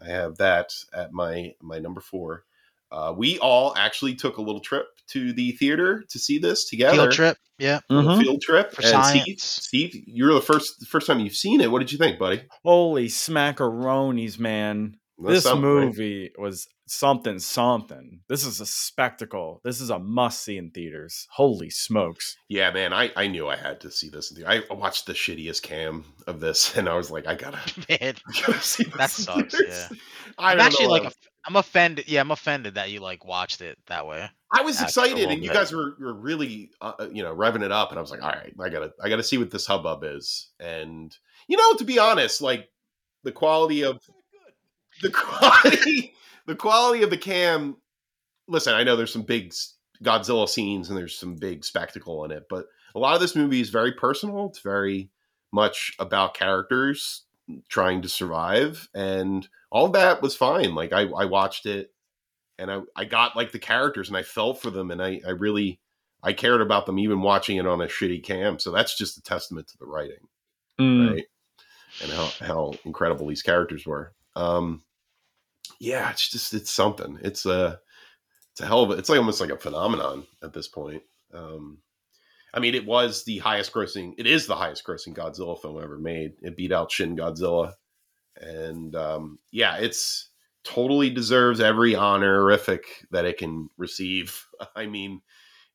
i have that at my my number four uh, we all actually took a little trip to the theater to see this together Field trip. Yeah. Little Mhm. field trip For and science. Steve, Steve you're the first the first time you've seen it what did you think buddy Holy smackaronis, man. That's this something, right? movie was something, something. This is a spectacle. This is a must see in theaters. Holy smokes. Yeah, man, I, I knew I had to see this. in the- I watched the shittiest cam of this, and I was like, I gotta, Man, I gotta see this that sucks theaters. yeah I i'm actually like, I'm offended. Yeah, I'm offended that you like watched it that way. I was excited, and you bit. guys were, were really, uh, uh, you know, revving it up, and I was like, all right, I gotta, I gotta see what this hubbub is. And you know, to be honest, like the quality of the quality, the quality of the cam. Listen, I know there's some big Godzilla scenes and there's some big spectacle in it, but a lot of this movie is very personal. It's very much about characters trying to survive, and all that was fine. Like I, I watched it, and I, I got like the characters, and I felt for them, and I, I really, I cared about them, even watching it on a shitty cam. So that's just a testament to the writing Mm. right? And how how incredible these characters were. Um, yeah, it's just it's something. It's a it's a hell of a. It's like almost like a phenomenon at this point. Um, I mean, it was the highest grossing. It is the highest grossing Godzilla film ever made. It beat out Shin Godzilla, and um, yeah, it's totally deserves every honorific that it can receive. I mean,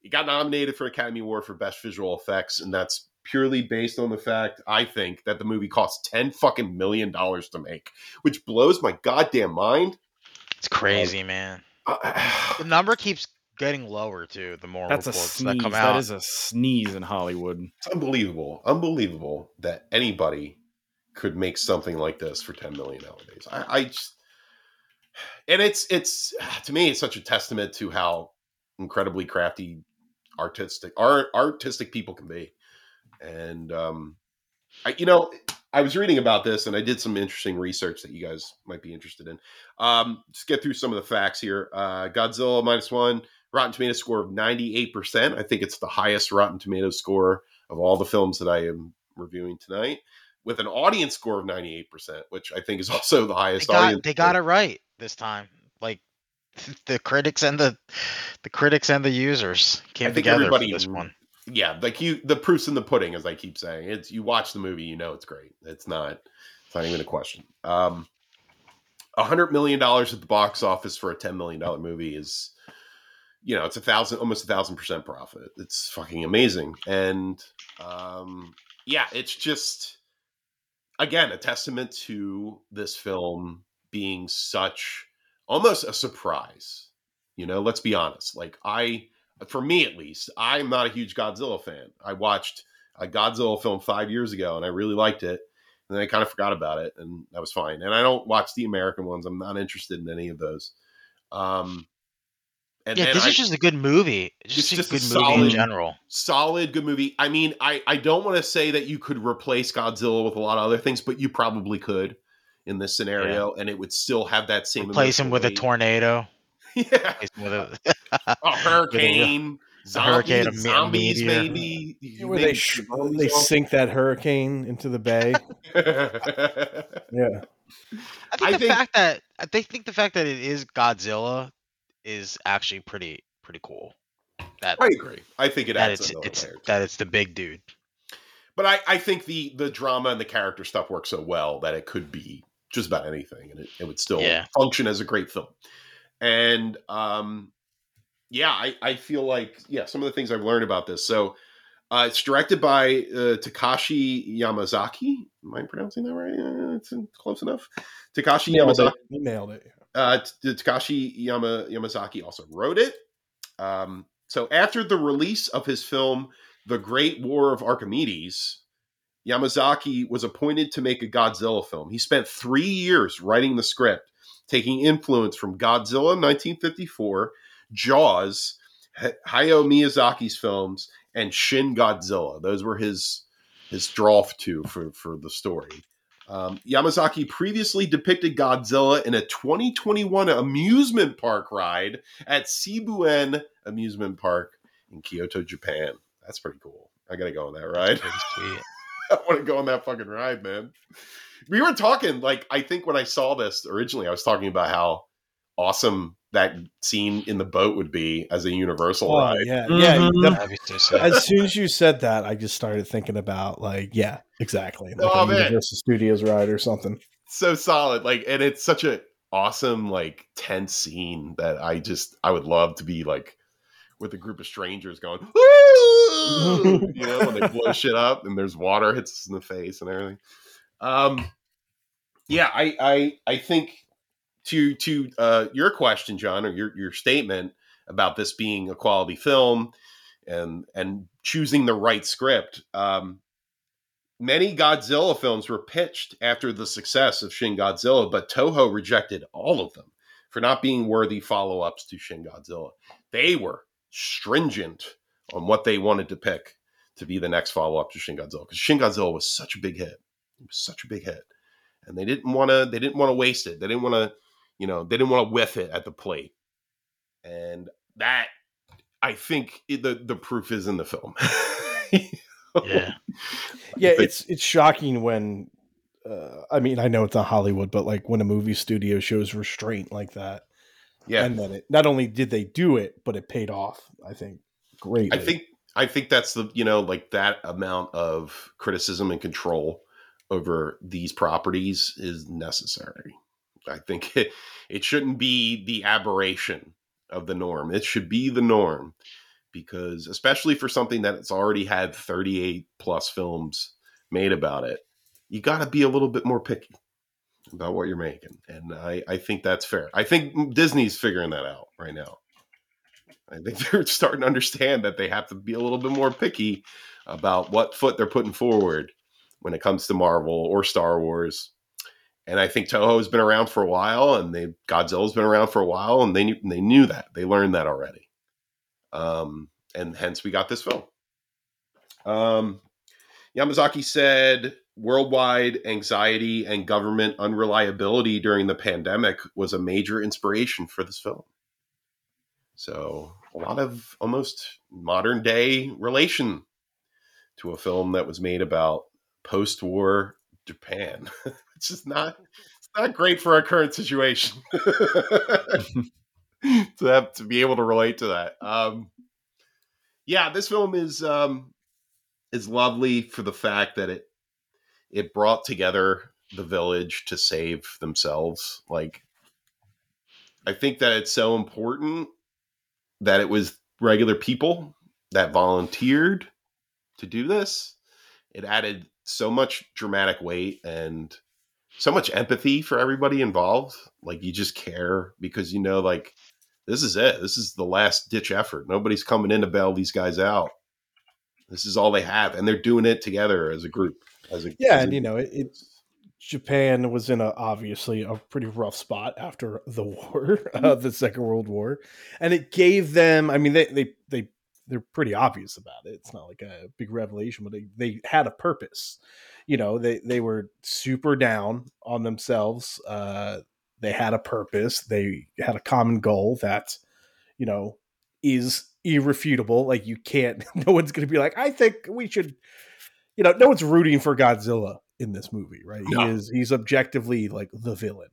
it got nominated for Academy Award for Best Visual Effects, and that's purely based on the fact I think that the movie cost ten fucking million dollars to make, which blows my goddamn mind. It's crazy, man. Uh, The number keeps getting lower too. The more That's a reports sneeze. that come out. that is a sneeze in Hollywood. it's unbelievable, unbelievable that anybody could make something like this for ten million nowadays. I, I just, and it's it's to me it's such a testament to how incredibly crafty artistic art artistic people can be and um I, you know i was reading about this and i did some interesting research that you guys might be interested in um just get through some of the facts here uh godzilla minus one rotten tomato score of 98% i think it's the highest rotten tomato score of all the films that i am reviewing tonight with an audience score of 98%, which I think is also the They highest got, audience. they got it right this time. Like the critics and the the critics and the users came I think together for this one. Yeah, like you, the proof's in the pudding, as I keep saying. It's you watch the movie, you know it's great. It's not, it's not even a question. Um, a hundred million dollars at the box office for a ten million dollar movie is, you know, it's a thousand, almost a thousand percent profit. It's fucking amazing, and um, yeah, it's just again a testament to this film being such almost a surprise. You know, let's be honest. Like I, for me at least, I'm not a huge Godzilla fan. I watched a Godzilla film five years ago and I really liked it. And then I kind of forgot about it and that was fine. And I don't watch the American ones. I'm not interested in any of those. Um, and Yeah, this I- is just a good movie. It's It's just, just a a good movie in general. solid good movie i mean i i don't want to say that you could replace godzilla with a lot of other things but you probably could in this scenario and it would still have that same Replace him with a tornado. yeah Replace him with a, a hurricane zombies, hurricane, a me- zombies meteor. maybe You Where they sh- they sink that hurricane into the bay. Yeah. I think I the think- fact that I think think the fact that it is Godzilla is actually pretty pretty cool. That i agree i think it adds it's it's layer to it. that it's the big dude. but I, I think the the drama and the character stuff works so well that it could be just about anything and it, it would still Yeah. function as a great film and um yeah I, I feel like yeah some of the things i've learned about this so uh, it's directed by uh, takashi yamazaki am i pronouncing that right uh, it's close enough takashi Nailed yamazaki it. Nailed it. uh, Takashi Yama, Yamazaki also wrote it. Um, so after the release of his film The Great War of Archimedes, Yamazaki was appointed to make a Godzilla film. He spent three years writing the script, taking influence from Godzilla 1954, Jaws, Hayao Miyazaki's films, and Shin Godzilla. Those were his his draw to for for the story. Um, Yamazaki previously depicted Godzilla in a 2021 amusement park ride at Seibuen Amusement Park in Kyoto, Japan. That's pretty cool. I gotta go on that ride. I want to go on that fucking ride, man. We were talking, like, I think when I saw this originally, I was talking about how awesome that scene in the boat would be as a Universal Oh, ride. yeah, yeah. Mhm. the- That'd be so sick. as soon as you said that, I just started thinking about like, yeah, exactly, like Oh, a man. Universal Studios ride or something. so solid like and it's such a awesome like tense scene that i just i would love to be like with a group of strangers going you know when they blow shit up and there's water hits us in the face and everything um yeah i i i think to to uh your question john or your your statement about this being a quality film and and choosing the right script um Many Godzilla films were pitched after the success of Shin Godzilla, but Toho rejected all of them for not being worthy follow ups to Shin Godzilla. They were stringent on what they wanted to pick to be the next follow up to Shin Godzilla because Shin Godzilla was such a big hit. It was such a big hit, and they didn't want to. They didn't want to waste it. They didn't want to, you know, they didn't want to whiff it at the plate. And that, I think, it, the the proof is in the film. Yeah. Yeah, it's it's shocking when. Uh, I mean, I know it's not Hollywood, but like when a movie studio shows restraint like that, yeah. and then it not only did they do it, but it paid off. I think great. I think I think that's the you know like that amount of criticism and control over these properties is necessary. I think it, it shouldn't be the aberration of the norm. It should be the norm because especially for something that it's already had 38 plus films made about it, you got to be a little bit more picky about what you're making. And I, I think that's fair. I think mm, Disney's figuring that out right now. I think they're starting to understand that they have to be a little bit more picky about what foot they're putting forward when it comes to Marvel or Star Wars. And I think Toho's been around for a while, and they Godzilla's been around for a while, and they knew, they knew that they learned that already, um, and hence we got this film. Um, Yamazaki said worldwide anxiety and government unreliability during the pandemic was a major inspiration for this film. So a lot of almost modern day relation to a film that was made about post-war Japan. it's just not it's not great for our current situation to have to be able to relate to that. Um, yeah, this film is um, is lovely for the fact that it it brought together the village to save themselves. Like, I think that it's so important that it was regular people that volunteered to do this. It added so much dramatic weight and so much empathy for everybody involved. Like, you just care because you know, like, this is it. This is the last ditch effort. Nobody's coming in to bail these guys out. This is all they have, and they're doing it together as a group. As a Yeah, as and a- you know, it, it Japan was in a obviously a pretty rough spot after the war, uh, the Second World War, and it gave them. I mean, they they they they're pretty obvious about it. It's not like a big revelation, but they they had a purpose. You know, they they were super down on themselves. Uh, they had a purpose. They had a common goal that, you know, is irrefutable. Like you can't. No one's going to be like, I think we should. You know, no one's rooting for Godzilla in this movie, right? No. He is he's objectively like the villain.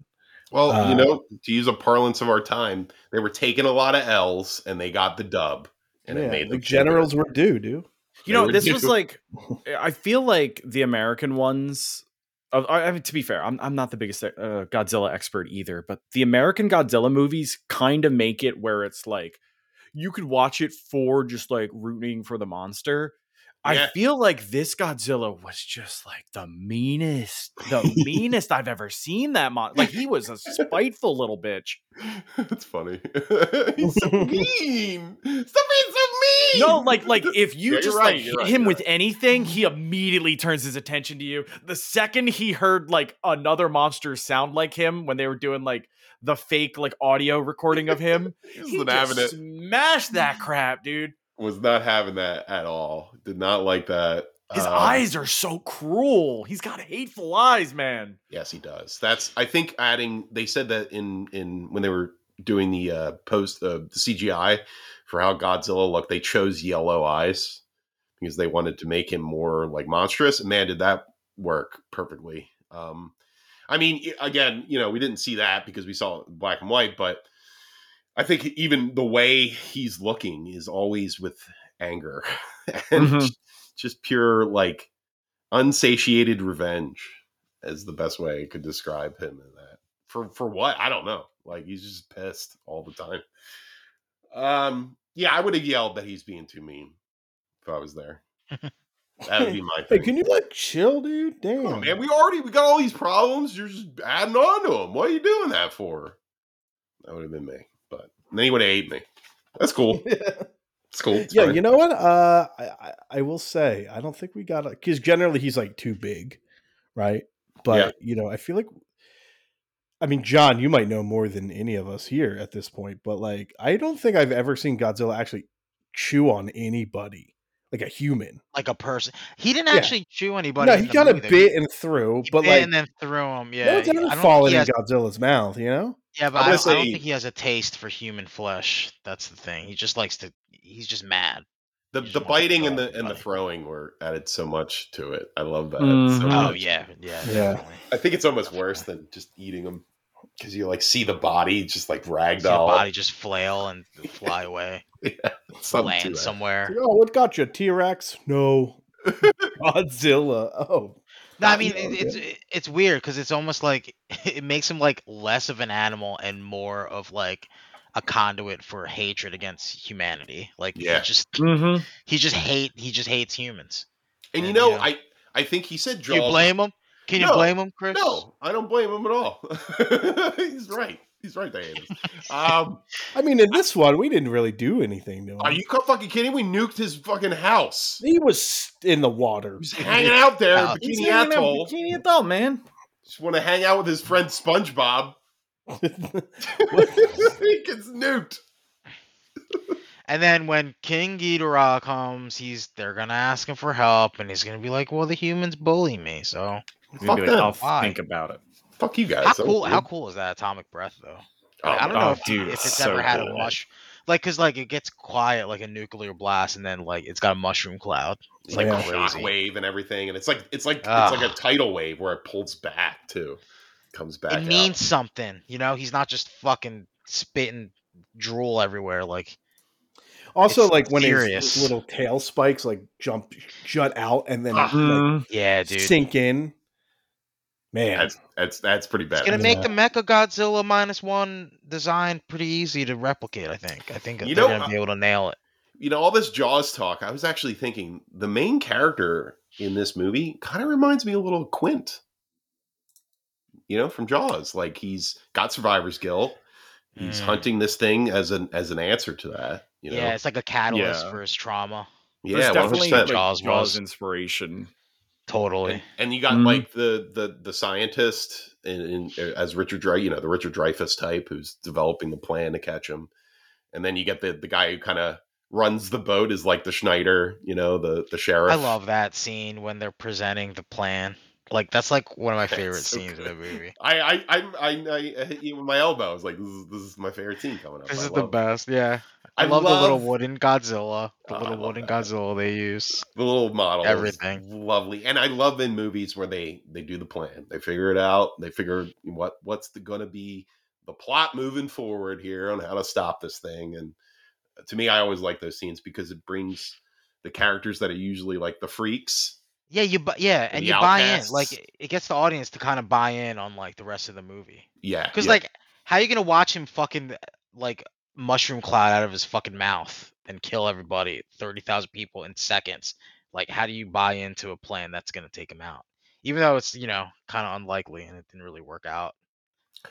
well, uh, you know, to use a parlance of our time, they were taking a lot of L's, and they got the dub, and yeah, it made the generals were due, dude. You know, this was like, I feel like the American ones. Of, I mean, to be fair, I'm I'm not the biggest uh, Godzilla expert either, but the American Godzilla movies kind of make it where it's like you could watch it for just like rooting for the monster. I feel like this Godzilla was just like the meanest, the meanest I've ever seen that mon. Like he was a spiteful little bitch. That's funny. He's so mean. Stop being so mean. No, like like if you Yeah, you're just right, like hit right, him with right. anything, he immediately turns his attention to you. The second he heard like another monster sound like him when they were doing like the fake like audio recording of him, he he wasn't having just it. smashed that crap, dude. Was not having that at all. Did not like that. His Um, eyes are so cruel. He's got hateful eyes, man. Yes, he does. That's. I think adding. They said that in in when they were doing the uh, post uh, the CGI for how Godzilla looked, they chose yellow eyes because they wanted to make him more like monstrous. And man, did that work perfectly. Um, I mean, again, you know, we didn't see that because we saw black and white, but I think even the way he's looking is always with anger and Mhm. just pure like unsatiated revenge is the best way I could describe him in that. For for what? I don't know. Like he's just pissed all the time. Um yeah, I would have yelled that he's being too mean if I was there. That would be my Hey, can you like chill, dude? Damn, Come on, man, we already we got all these problems. You're just adding on to them. What are you doing that for? That would have been me, but then he would have ate me. That's cool. It's cool. It's yeah, fine. you know what? Uh, I, I I will say I don't think we got because generally he's like too big, right? But Yeah. you know, I feel like, I mean, John, you might know more than any of us here at this point, but like, I don't think I've ever seen Godzilla actually chew on anybody, like a human. like a person. He didn't Yeah. actually chew anybody. no, he the kind of movie, though. bit and threw, He but bit like, and then threw him. Yeah, one's I ever don't think fallen he in has- Godzilla's mouth, you know? Yeah, but I'm I gonna don't, I don't think he has a taste for human flesh. That's the thing. He just likes to. He's just mad. the the biting and the and the throwing were added so much to it. I love that. so Mhm. Oh yeah, yeah, Yeah. definitely. I think it's almost worse than just eating them because you like see the body just like See the ragdoll. body just flail and fly away, Something to land that. somewhere. Oh, what got you, T Rex? No, Godzilla. Oh, No, I mean no, it, it's it's weird because it's almost like it makes him like less of an animal and more of like a conduit for hatred against humanity. Like Yeah. he just Mm-hmm. he just hate he just hates humans. And you And, know. I I think he said Do you blame him? Can you No, blame him, Chris? No, I don't blame him at all. He's right. He's right, Diana. Um, I mean, in this one, we didn't really do anything to him. are you fucking kidding? We nuked his fucking house. He was in the water. He was hanging out there in Wow. Bikini Atoll. Bikini Atoll, man. Just want to hang out with his friend SpongeBob. he gets nuked. And then when King Ghidorah comes, he's they're gonna ask him for help, and he's gonna be like, "Well, the humans bully me, so He's Fuck like. I'll Why? think about it. Fuck you guys. how That cool? How cool is that atomic breath though? Oh, Like, I don't my know Oh, if, dude, if it's it's so ever had a cool. mush, like, cause like it gets quiet like a nuclear blast, and then like it's got a mushroom cloud. It's like Yeah. shock crazy. wave and everything, and it's like it's like Ah. it's like a tidal wave where it pulls back too, comes back. It out. means something, you know. He's not just fucking spitting drool everywhere. Like, Also, It's like when his, little tail spikes like jump, jut out, and then Ah. like, yeah, dude. sink in. Man, That's that's that's pretty bad. It's gonna make Yeah. the Mecha Godzilla minus one design pretty easy to replicate. I think. I think You they're know, gonna be able to nail it. you know all this Jaws talk. I was actually thinking the main character in this movie kind of reminds me a little of Quint. You know, from Jaws. Like he's got survivor's guilt. He's Mm. hunting this thing as an as an answer to that. You know, Yeah, it's like a catalyst Yeah. for his trauma. there's yeah, one hundred definitely percent. like, Jaws Jaws, inspiration. Totally. And, and you got Mhm. like the the the scientist in, in as Richard Drey, you know, the Richard Dreyfuss type who's developing the plan to catch him, and then you get the the guy who kind of runs the boat is like the Schneider, you know, the the sheriff. I love that scene when they're presenting the plan. Like that's like one of my favorite so scenes in the movie. I I I I, I hit you with my elbow. I was like, this is this is my favorite scene coming up. This I is the love- best. Yeah. I, I love, the little wooden Godzilla. The Oh, little wooden that. Godzilla they use. the little model Everything. lovely and i love in movies where they they do the plan they figure it out they figure what what's the going to be the plot moving forward here on how to stop this thing and uh, to me i always like those scenes because it brings the characters that are usually like the freaks Yeah, you bu- yeah, and you buy in. Like it- gets the audience to kind of buy in on like the rest of the movie. yeah Because yeah. like, how are you gonna watch him fucking like mushroom cloud out of his fucking mouth and kill everybody, thirty thousand people in seconds? Like, how do you buy into a plan that's gonna take him out? Even though it's you know kind of unlikely and it didn't really work out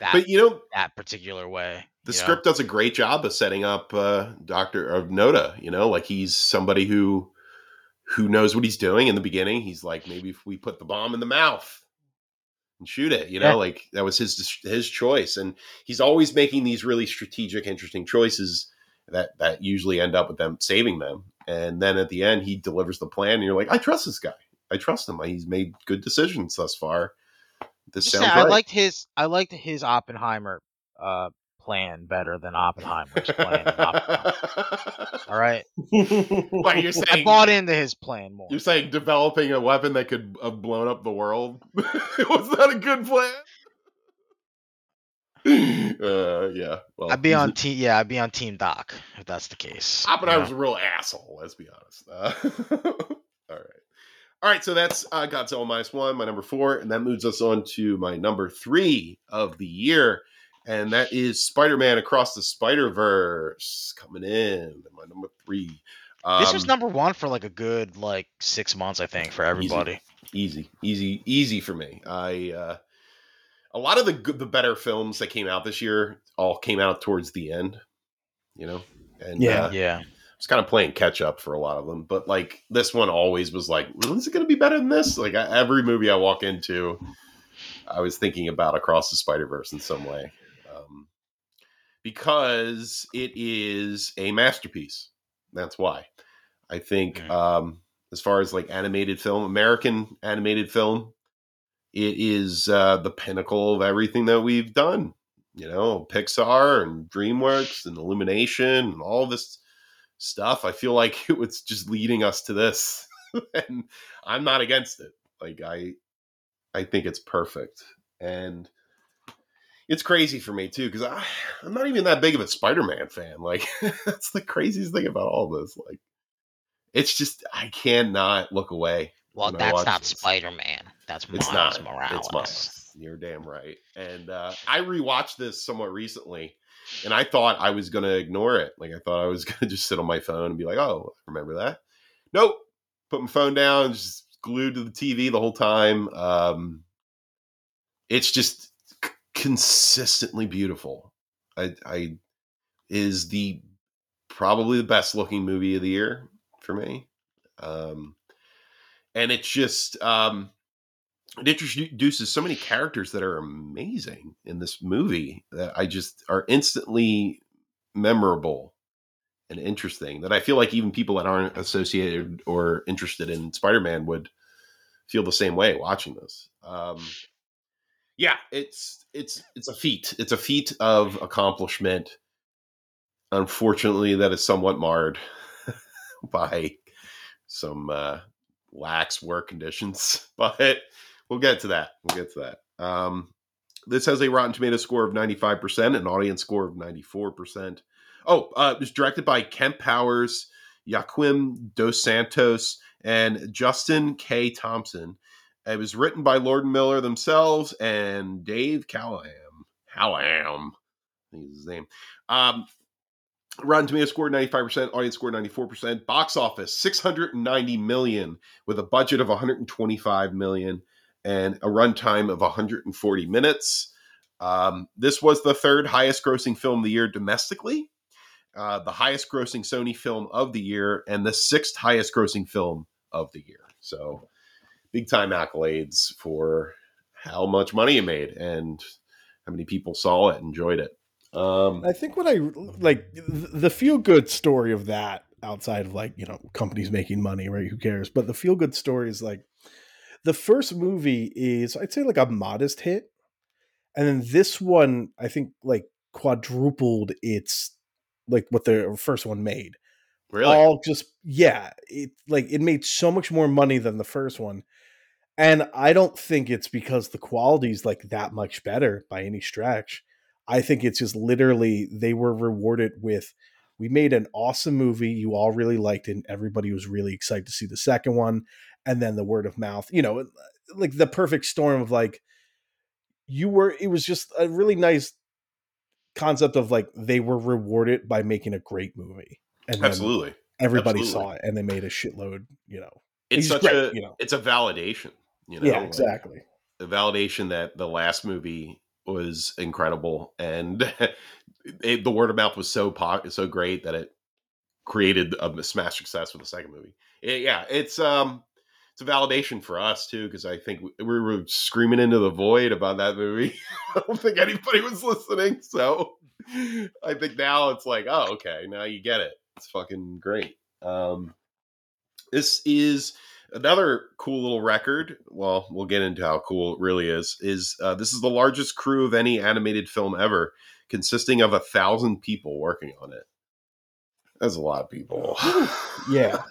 that but you know that particular way. the you know? script does a great job of setting up uh dr of noda you know like he's somebody who who knows what he's doing in the beginning he's like maybe if we put the bomb in the mouth and shoot it you know Yeah. like that was his his choice and he's always making these really strategic interesting choices that that usually end up with them saving them and then at the end he delivers the plan and you're like i trust this guy. I trust him. He's made good decisions thus far. This Just sounds right. I liked his I liked his Oppenheimer uh plan better than Oppenheimer's plan. Oppenheimer. All right, But you're saying I bought into his plan more. You're saying developing a weapon that could have blown up the world was that a good plan? Uh, yeah. Well, I'd be on team. Yeah, I'd be on Team Doc if that's the case. you Oppenheimer's know? a real asshole. Let's be honest. Uh, all right. All right. So that's uh, Godzilla minus one, my number four, and that moves us on to my number three of the year, and that is Spider-Man Across the Spider-Verse coming in. My number three. This was Um, number one for like a good like six months, I think, for everybody. easy, easy, easy for me. I uh, a lot of the good, the better films that came out this year all came out towards the end, you know, and Yeah. uh, Yeah, I was kind of playing catch up for a lot of them. But like this one always was like, "Mm, is it going to be better than this? Like I, every movie I walk into, I was thinking about Across the Spider Verse in some way, um, because it is a masterpiece. That's why I think, um, as far as like animated film, American animated film, it is uh, the pinnacle of everything that we've done. You know, Pixar and DreamWorks and Illumination and all this stuff. I feel like it was just leading us to this, and I'm not against it. Like I, I think it's perfect, and it's crazy for me too because I'm not even that big of a Spider-Man fan. Like that's the craziest thing about all this. Like it's just I cannot look away. well, that's not this. Spider Man. That's It's Miles not. Morales. It's Miles. You're damn right. And uh, I rewatched this somewhat recently, and I thought I was going to ignore it. Like I thought I was going to just sit on my phone and be like, "Oh, remember that." Nope. Put my phone down, just glued to the TV the whole time. Um, it's just consistently beautiful. I, I is the probably the best looking movie of the year for me. Um, and it's just um, it introduces so many characters that are amazing in this movie that I just are instantly memorable and interesting that I feel like even people that aren't associated or interested in Spider-Man would feel the same way watching this. Um, yeah, it's it's it's a feat. It's a feat of accomplishment. Unfortunately, that is somewhat marred by some uh, lax work conditions, but we'll get to that. We'll get to that. Um, this has a Rotten Tomato score of 95%, an audience score of 94%. Oh, uh, it was directed by Kemp Powers, Joaquim Dos Santos, and Justin K. Thompson. It was written by Lord and Miller themselves and Dave Callaham. Callaham, I his name. Um, Rotten Tomatoes scored 95%, audience scored 94%. Box office 690 million with a budget of 125 million and a runtime of 140 minutes. Um, this was the third highest grossing film of the year domestically, uh, the highest grossing Sony film of the year, and the sixth highest grossing film of the year. So, big time accolades for how much money it made and how many people saw it, and enjoyed it. Um, I think what I like the feel good story of that outside of like, you know, companies making money, right? Who cares? But the feel good story is like the first movie is I'd say like a modest hit. And then this one, I think like quadrupled its like what the first one made. really? All just yeah, it like it made so much more money than the first one. And I don't think it's because the quality's like that much better by any stretch. I think it's just literally they were rewarded with we made an awesome movie you all really liked it and everybody was really excited to see the second one and then the word of mouth you know uh, like the perfect storm of like you were it was just a really nice concept of like they were rewarded by making a great movie and Absolutely. everybody Absolutely. saw it and they made a shitload you know It's he's such great, a you know. it's a validation, you know. yeah like, exactly the validation that the last movie was incredible and it, the word of mouth was so po- so great that it created a smash success for the second movie. It- yeah, it's um it's a validation for us too because I think we, we were screaming into the void about that movie. I don't think anybody was listening, so I think now it's like, oh, okay, now you get it. It's fucking great. Um, this is another cool little record. Well, we'll get into how cool it really is. Is uh, this is the largest crew of any animated film ever, consisting of a thousand people working on it. That's a lot of people. yeah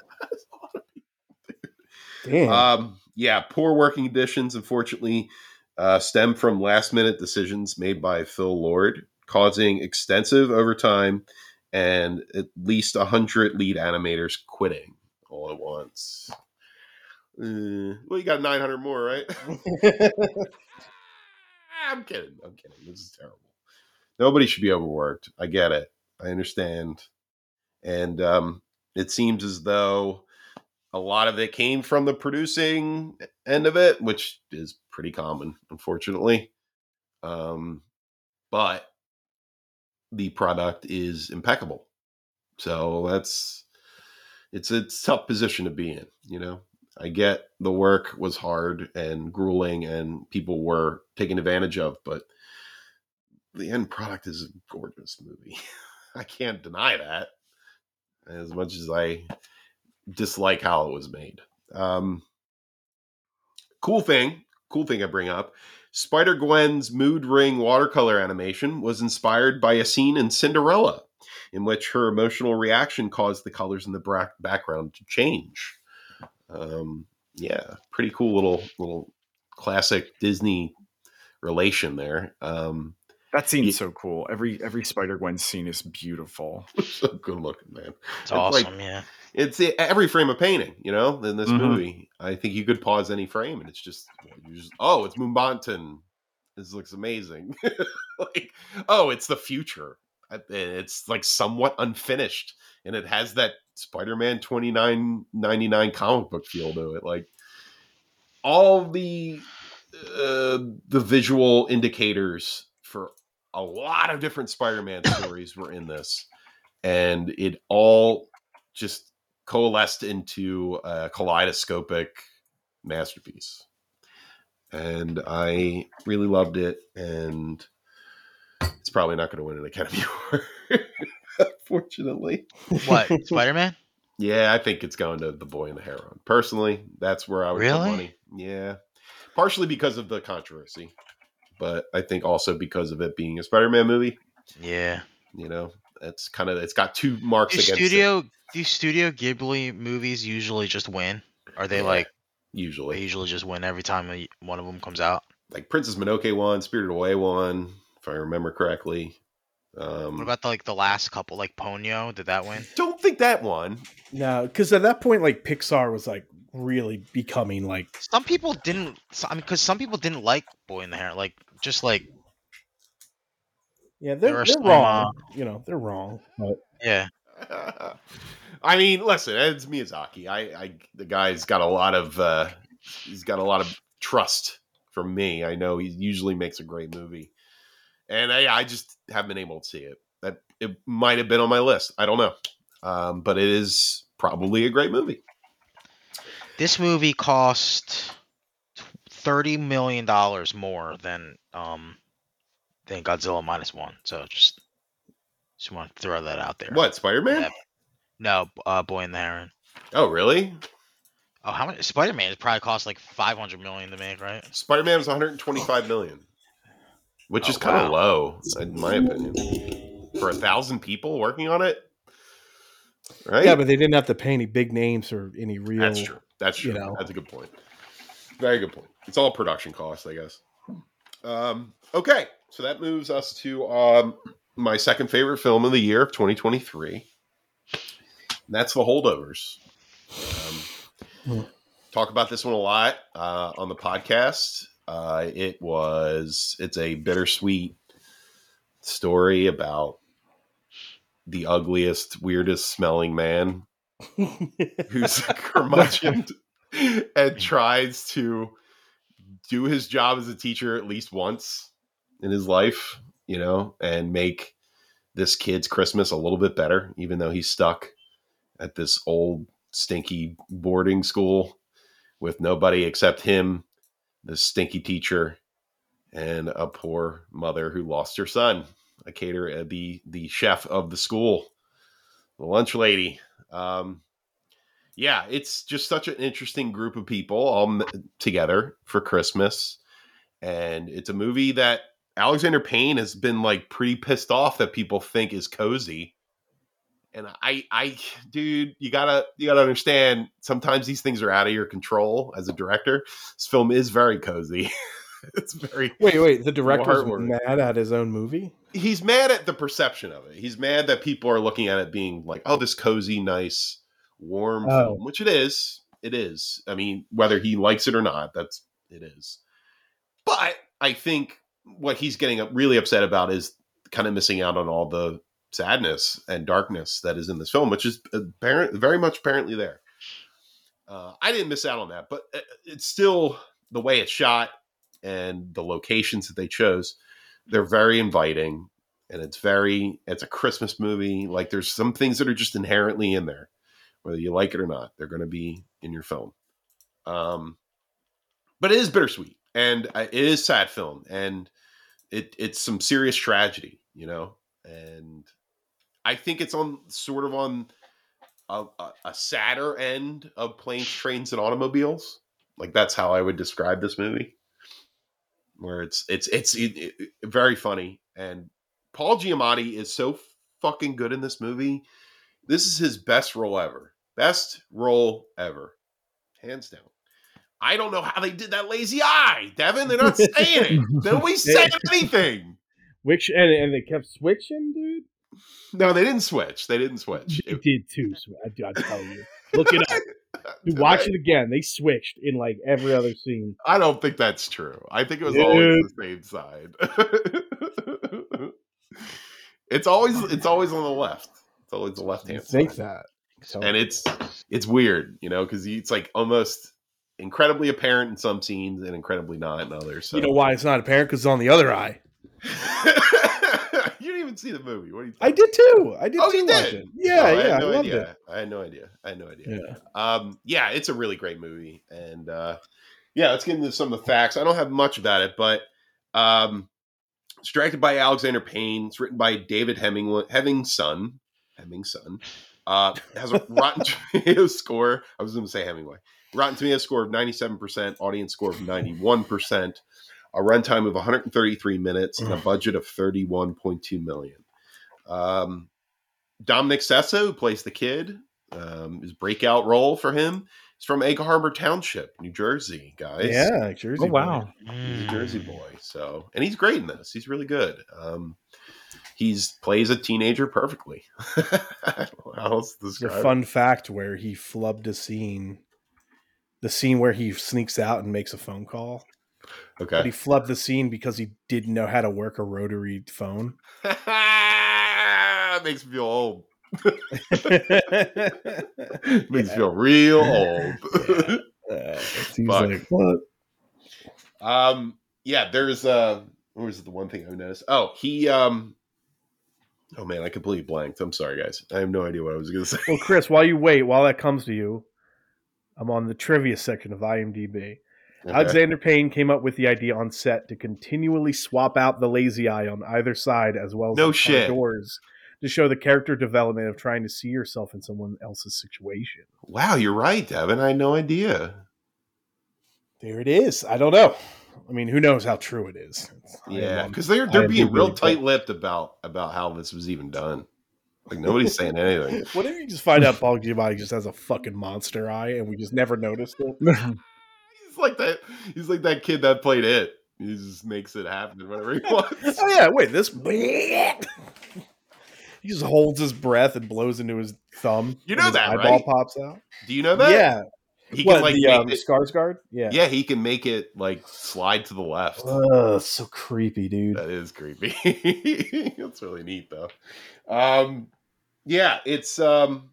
damn Um, yeah, poor working conditions, unfortunately, uh, stem from last minute decisions made by Phil Lord, causing extensive overtime and at least 100 lead animators quitting all at once. Uh, well, you got 900 more, right? I'm kidding. I'm kidding. This is terrible. Nobody should be overworked. I get it. I understand. And um, it seems as though a lot of it came from the producing end of it, which is pretty common, unfortunately. Um, but the product is impeccable. So that's it's a tough position to be in, you know. I get the work was hard and grueling and people were taken advantage of, but the end product is a gorgeous movie. I can't deny that. As much as I dislike how it was made. Um, cool thing, cool thing I bring up. Spider Gwen's mood ring watercolor animation was inspired by a scene in Cinderella, in which her emotional reaction caused the colors in the bra- background to change. Um, yeah, pretty cool little little classic Disney relation there. Um, That scene's Ye- so cool. Every every Spider Gwen scene is beautiful. so good looking, man. It's like- awesome, yeah. it's every frame of painting, you know, in this Mhm. movie. I think you could pause any frame and it's just, just oh, it's Moonbonton. This looks amazing. like, oh, it's the future. It's like somewhat unfinished and it has that Spider-Man 2999 comic book feel to it. Like all the uh, the visual indicators for a lot of different Spider-Man stories were in this and it all just coalesced into a kaleidoscopic masterpiece. and I really loved it. And it's probably not going to win an Academy Award, unfortunately. What Spider Man? Yeah, I think it's going to The Boy in the Heron. Personally, that's where I would Really? put money. Yeah, partially because of the controversy, but I think also because of it being a Spider-Man movie. Yeah. You know, it's kind of it's got two marks Do against studio do Studio Ghibli movies usually just win? Are they Yeah. like it. they Usually, usually just win every time one of them comes out? like Princess Mononoke won, Spirited Away won, if I remember correctly. Um, What about the, like the last couple, like Ponyo? Did that win? don't think that one. No, because at that point, like Pixar was like really becoming like Some people didn't. I mean, because some people didn't like Boy in the Hair. Like just like yeah, they're, they're some, wrong. You know, they're wrong. But yeah. I mean, listen, it's Miyazaki. I, I, the guy's got a lot of, uh, he's got a lot of trust from me. I know he usually makes a great movie, and I, I just haven't been able to see it. That it might have been on my list. I don't know, um, but it is probably a great movie. This movie cost thirty million dollars more than um than Godzilla minus one. So just just want to throw that out there. What Spider Man? No, uh, Boy in the Heron. Oh, really? Oh, how much? Spider Man probably cost like five hundred million to make, right? Spider Man was 125 million, which Oh, is kind of wow. low, in my opinion, for a thousand people working on it. Right? yeah, but they didn't have to pay any big names or any real. That's true. That's true. you know. That's a good point. Very good point. It's all production costs, I guess. Um, okay, so that moves us to um, my second favorite film of the year of 2023. That's The Holdovers. Um, talk about this one a lot uh, on the podcast. Uh, it was it's a bittersweet story about the ugliest, weirdest smelling man who's a curmudgeon and tries to do his job as a teacher at least once in his life, you know, and make this kid's Christmas a little bit better, even though he's stuck at this old stinky boarding school with nobody except him, the stinky teacher, and a poor mother who lost her son. A cater, uh, the the chef of the school, the lunch lady. Um, yeah, it's just such an interesting group of people all together for Christmas, and it's a movie that Alexander Payne has been like pretty pissed off that people think is cozy. And I, I, dude, you gotta, you gotta understand. Sometimes these things are out of your control as a director. This film is very cozy. it's very. Wait, wait. The director's mad at his own movie. He's mad at the perception of it. He's mad that people are looking at it being like, "Oh, this cozy, nice, warm Oh. film," which it is. It is. I mean, whether he likes it or not, that's it is. But I think what he's getting really upset about is kind of missing out on all the sadness and darkness that is in this film, which is apparent, very much apparently there. Uh, I didn't miss out on that, but uh, it's still the way it's shot and the locations that they chose. They're very inviting, and it's very it's a Christmas movie. Like there's some things that are just inherently in there, whether you like it or not. They're going to be in your film. Um, but it is bittersweet, and uh, it is sad film, and it it's some serious tragedy, you know. And I think it's on sort of on a, a, a sadder end of planes, trains, and automobiles. Like that's how I would describe this movie, where it's it's it's it, it- very funny, and Paul Giamatti is so fucking good in this movie. This is his best role ever, best role ever, hands down. I don't know how they did that lazy eye, Devin. They're not saying it. Nobody's saying anything. Which and, and they kept switching, dude. No, they didn't switch. They didn't switch. They did too. so I, I tell you, look it up. Dude, watch it again. They switched in like every other scene. I don't think that's true. I think it was Dude. always the same side. it's always it's always on the left. It's always the left You hand think that? So, And it's it's weird, you know, because it's like almost incredibly apparent in some scenes and incredibly not in others. So. you know why it's not apparent? Because it's on the other eye. even see the movie. What do you? I did too. I did Oh, too. you did? it. Yeah, Oh, I yeah. had I no loved idea. it. I had no idea. I had no idea. Yeah. Um, yeah, it's a really great movie, and uh, yeah, let's get into some of the facts. I don't have much about it, but um, it's directed by Alexander Payne. It's written by David Hemingway, Hemingson. Hemming's son. Uh, has a Rotten Tomatoes score. I was going to say Hemingway. Rotten Tomatoes score of 97%, audience score of 91%, a runtime of 133 minutes, and a budget of 31.2 million. Um, Dominic Sessa, who plays the kid, um, his breakout role for him is from Egg Harbor Township, New Jersey, guys. Yeah, Jersey. Oh wow. He's a Mm. Jersey boy. So, and he's great in this. He's really good. Um, he's plays a teenager perfectly. I how else to It's a fun fact where he flubbed a scene, the scene where he sneaks out and makes a phone call. But Okay. he flubbed the scene because he didn't know how to work a rotary phone. Makes me feel old. Yeah. Makes me feel real old. Uh, he's Fuck. like, what? Um, yeah, there's uh, what was the one thing I noticed? Oh, he um, oh man, I completely blanked. I'm sorry, guys. I have no idea what I was gonna say. Well, Chris, while you wait, while that comes to you, I'm on the trivia section of IMDb. Okay. Alexander Payne came up with the idea on set to continually swap out the lazy eye on either side as well as No the shit. doors to show the character development of trying to see yourself in someone else's situation. Wow, you're right, Devin. I had no idea. There it is. I don't know. I mean, who knows how true it is? I Yeah, because they're I they're being real really tight-lipped about about how this was even done. Like nobody's saying anything. What if you just find out Paul Giamatti just has a fucking monster eye and we just never noticed it? He's like that. He's like that kid that played it. He just makes it happen whenever he wants. Oh yeah, wait, this he just holds his breath and blows into his thumb. You know that, eyeball right? pops out. Do you know that? Yeah, He what can like the um, it, Skarsgård? Yeah, yeah, he can make it like slide to the left. Ugh, so creepy, dude. That is creepy. That's really neat though. Um yeah, it's um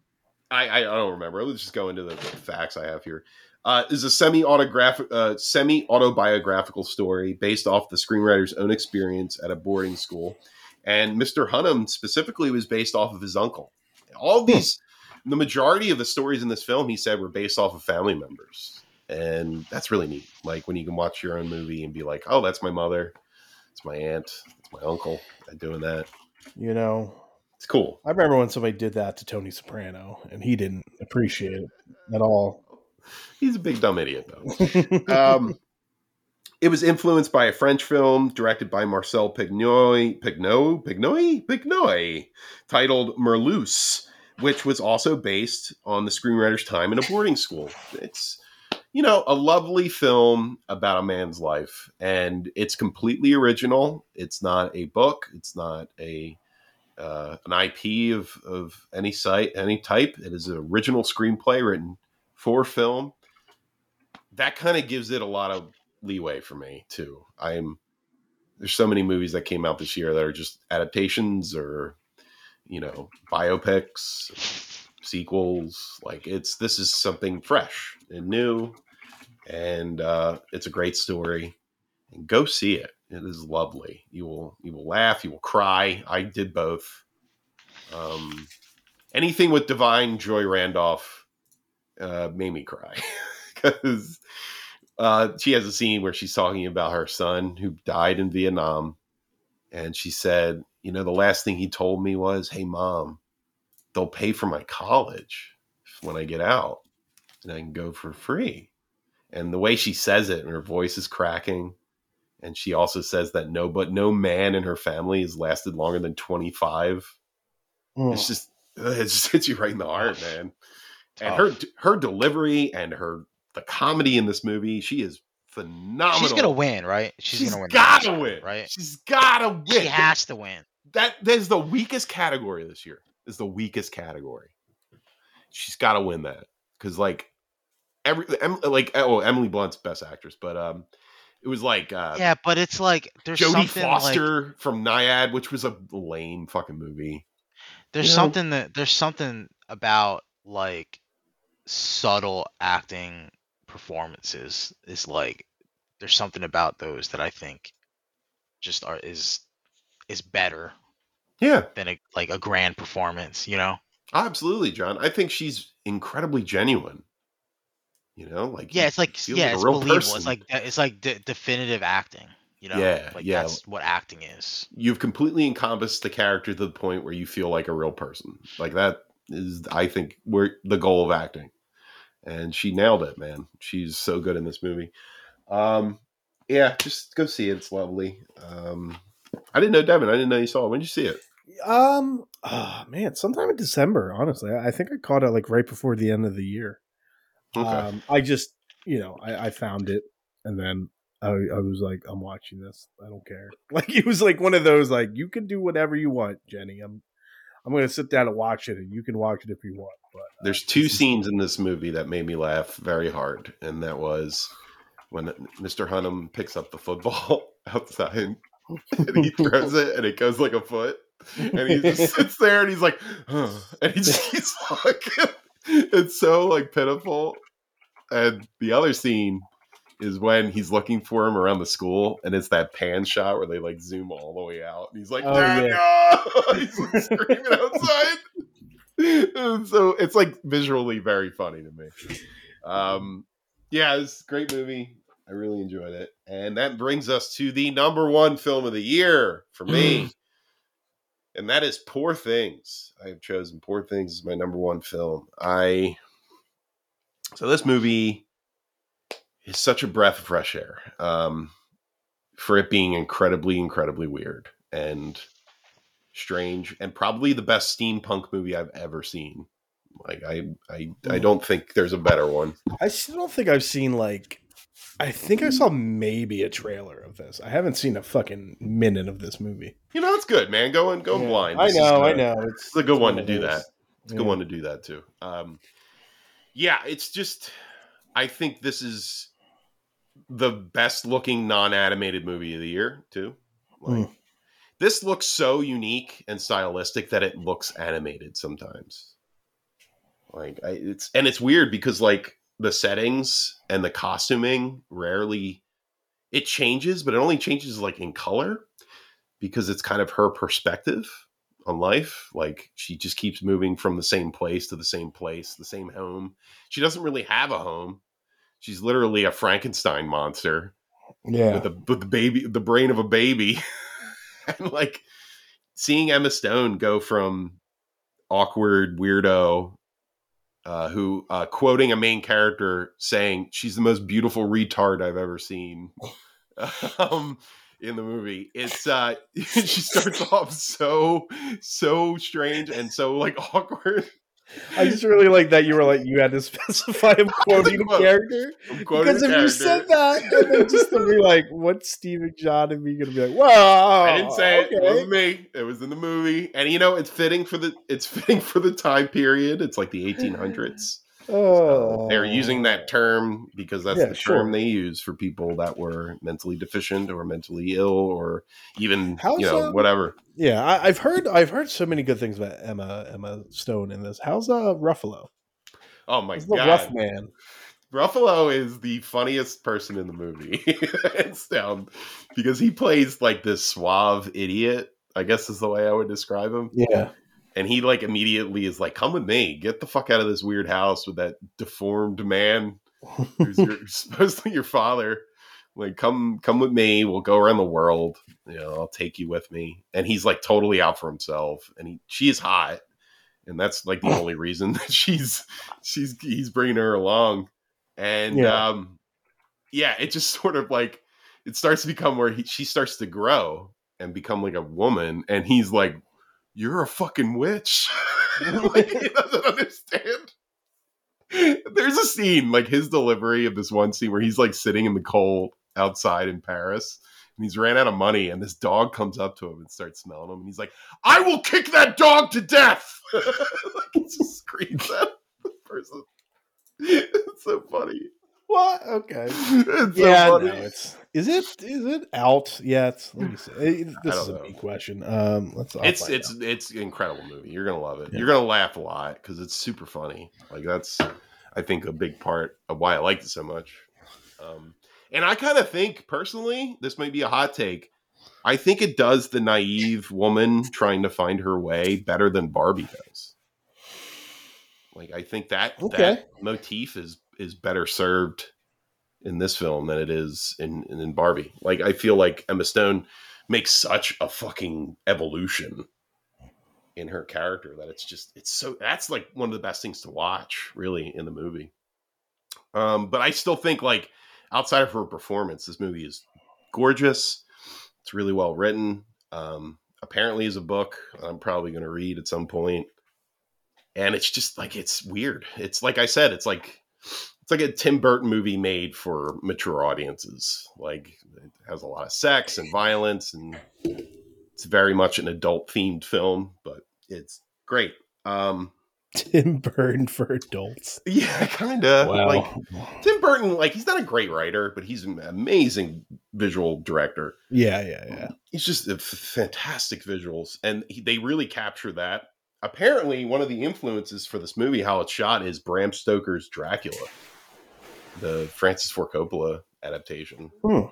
I I don't remember. Let's just go into the facts I have here. Uh, is a semi-autographic, uh, semi-autobiographical story based off the screenwriter's own experience at a boarding school, and Mr. Hunham specifically was based off of his uncle. All of these, the majority of the stories in this film, he said, were based off of family members, and that's really neat. Like when you can watch your own movie and be like, "Oh, that's my mother, it's my aunt, it's my uncle," and doing that. You know, It's cool. I remember when somebody did that to Tony Soprano, and he didn't appreciate it at all. He's a big dumb idiot though. um, it was influenced by a French film directed by Marcel Pignoy, Pignoy, Pignoy, Pignoy, titled Merlusse, which was also based on the screenwriter's time in a boarding school. It's, you know, a lovely film about a man's life, and it's completely original. It's not a book. It's not a uh, an IP of of any site, any type. It is an original screenplay written for film. That kind of gives it a lot of leeway for me too. I'm there's so many movies that came out this year that are just adaptations or you know biopics, sequels. Like it's this is something fresh and new, and uh, it's a great story. And go see it. It is lovely. You will you will laugh. You will cry. I did both. Um, anything with Da'Vine Joy Randolph uh, made me cry because uh, she has a scene where she's talking about her son who died in Vietnam, and she said, "You know, the last thing he told me was, "Hey, mom, they'll pay for my college when I get out, and I can go for free." And the way she says it, and her voice is cracking, and she also says that no, but no man in her family has lasted longer than twenty five Mm. it's just it just hits you right in the heart, man. And her her delivery and her the comedy in this movie, she is phenomenal. She's gonna win, right? She's, She's gonna win. gotta Oscar, win, right? She's gotta win. She has to win. that that is the weakest category this year. Is the weakest category. She's got to win that because like every like oh Emily Blunt's best actress, but um it was like uh Yeah, but it's like there's Jodie something like Foster from Nyad, which was a lame fucking movie. there's you know- something that there's something about like subtle acting performances is like there's something about those that I think just are is is better Yeah, than a like a grand performance, you know? Absolutely, John. I think she's incredibly genuine. You know, like Yeah, it's like yeah, a it's real believable. person. It's like it's like de- definitive acting. You know, Yeah, like yeah. that's what acting is. you've completely encompassed the character to the point where you feel like a real person. Like that is, I think, where the goal of acting. And she nailed it, man. She's so good in this movie. Um, yeah, just go see it. It's lovely. Um, I didn't know Devin. I didn't know you saw it. When did you see it? Um, oh man, sometime in December. Honestly, I think I caught it like right before the end of the year. Okay. Um, I just, you know, I, I found it, and then I, I was like, I'm watching this. I don't care. Like it was like one of those like you can do whatever you want, Jenny. I'm, I'm going to sit down and watch it, and you can watch it if you want. But uh, There's two scenes in this movie that made me laugh very hard, and that was when Mr. Hunham picks up the football outside and he throws it, and it goes like a foot, and he just sits there and he's like, huh, and he just keeps walking. It's so like pitiful. And the other scene is when he's looking for him around the school, and it's that pan shot where they like zoom all the way out, and he's like, Oh, Daniel! he's like screaming outside. And so it's like visually very funny to me. Um, yeah, it's a great movie. I really enjoyed it, and that brings us to the number one film of the year for me, and that is Poor Things. I have chosen Poor Things as my number one film. I so this movie is such a breath of fresh air um, for it being incredibly, incredibly weird and strange, and probably the best steampunk movie I've ever seen. Like I, I, I don't think there's a better one. I still don't think I've seen like. I think I saw maybe a trailer of this. I haven't seen a fucking minute of this movie. You know, it's good, man. Going, going Yeah. blind. I This is know, I know. It's, It's a good one to do that. It's a good Yeah. one to do that too. Um, yeah, it's just I think this is the best looking non animated movie of the year too. Like Mm. this looks so unique and stylistic that it looks animated sometimes. Like I, it's and it's weird because like the settings and the costuming rarely it changes, but it only changes like in color because it's kind of her perspective on life. Like she just keeps moving from the same place to the same place, the same home. She doesn't really have a home. She's literally a Frankenstein monster Yeah. with the with the baby, the brain of a baby, and like seeing Emma Stone go from awkward weirdo. Uh, who uh, quoting a main character saying she's the most beautiful retard I've ever seen um, in the movie. It's uh, she starts off so so strange and so like awkward. I just really like that you were like you had to specify him quoting a character I'm quoting because if you said that, and then just to be like, "What's Stephen John?" and me gonna be like, "Well, I didn't say it. It wasn't me. It was in the movie, and you know, it's fitting for the it's fitting for the time period. It's like the 1800s. Oh, They're using that term because that's Yeah, the sure. term they use for people that were mentally deficient or mentally ill or even How's, you know um, whatever. Yeah, I, I've heard I've heard so many good things about Emma Emma Stone in this. How's uh Ruffalo? Oh my He's the god, rough man. Ruffalo is the funniest person in the movie, hands down, because he plays like this suave idiot. I guess is the way I would describe him. Yeah, and he like immediately is like, "Come with me, get the fuck out of this weird house with that deformed man who's your, supposedly your father. Like, come, come with me. We'll go around the world. You know, I'll take you with me." And he's like totally out for himself, and he she is hot, and that's like the only reason that she's she's he's bringing her along, and Yeah. um, yeah, it just sort of like it starts to become where he, she starts to grow and become like a woman, and he's like, "You're a fucking witch." like he doesn't understand. There's a scene like his delivery of this one scene where he's like sitting in the cold outside in Paris. And he's ran out of money, and this dog comes up to him and starts smelling him, and he's like, "I will kick that dog to death!" like he just screams at the person. It's so funny. What? Okay. It's yeah, so no, it's is it is it out yet? Let me see. Eh, This is a know. big question. Um, let's. It's it's out. it's an incredible movie. You're gonna love it. Yeah. You're gonna laugh a lot because it's super funny. Like that's I think a big part of why I liked it so much. Um, and I kind of think personally, this might be a hot take. I think it does the naive woman trying to find her way better than Barbie does. Like I think that Okay. that motif is is better served in this film than it is in in Barbie. Like I feel like Emma Stone makes such a fucking evolution in her character that it's just it's so that's like one of the best things to watch really in the movie. Um, but I still think like outside of her performance, this movie is gorgeous. It's really well written. Um, apparently is a book I'm probably going to read at some point. And it's just like it's weird. It's like I said, it's like it's like a Tim Burton movie made for mature audiences. Like it has a lot of sex and violence and it's very much an adult themed film, but it's great. Um Tim Burton for adults. Yeah, kind of. Wow. Like Tim Burton, like he's not a great writer, but he's an amazing visual director. yeah, yeah, yeah. He's just a f- fantastic visuals, and he, they really capture that. Apparently, one of the influences for this movie, how it's shot, is Bram Stoker's Dracula, the Francis Ford Coppola adaptation. Hmm.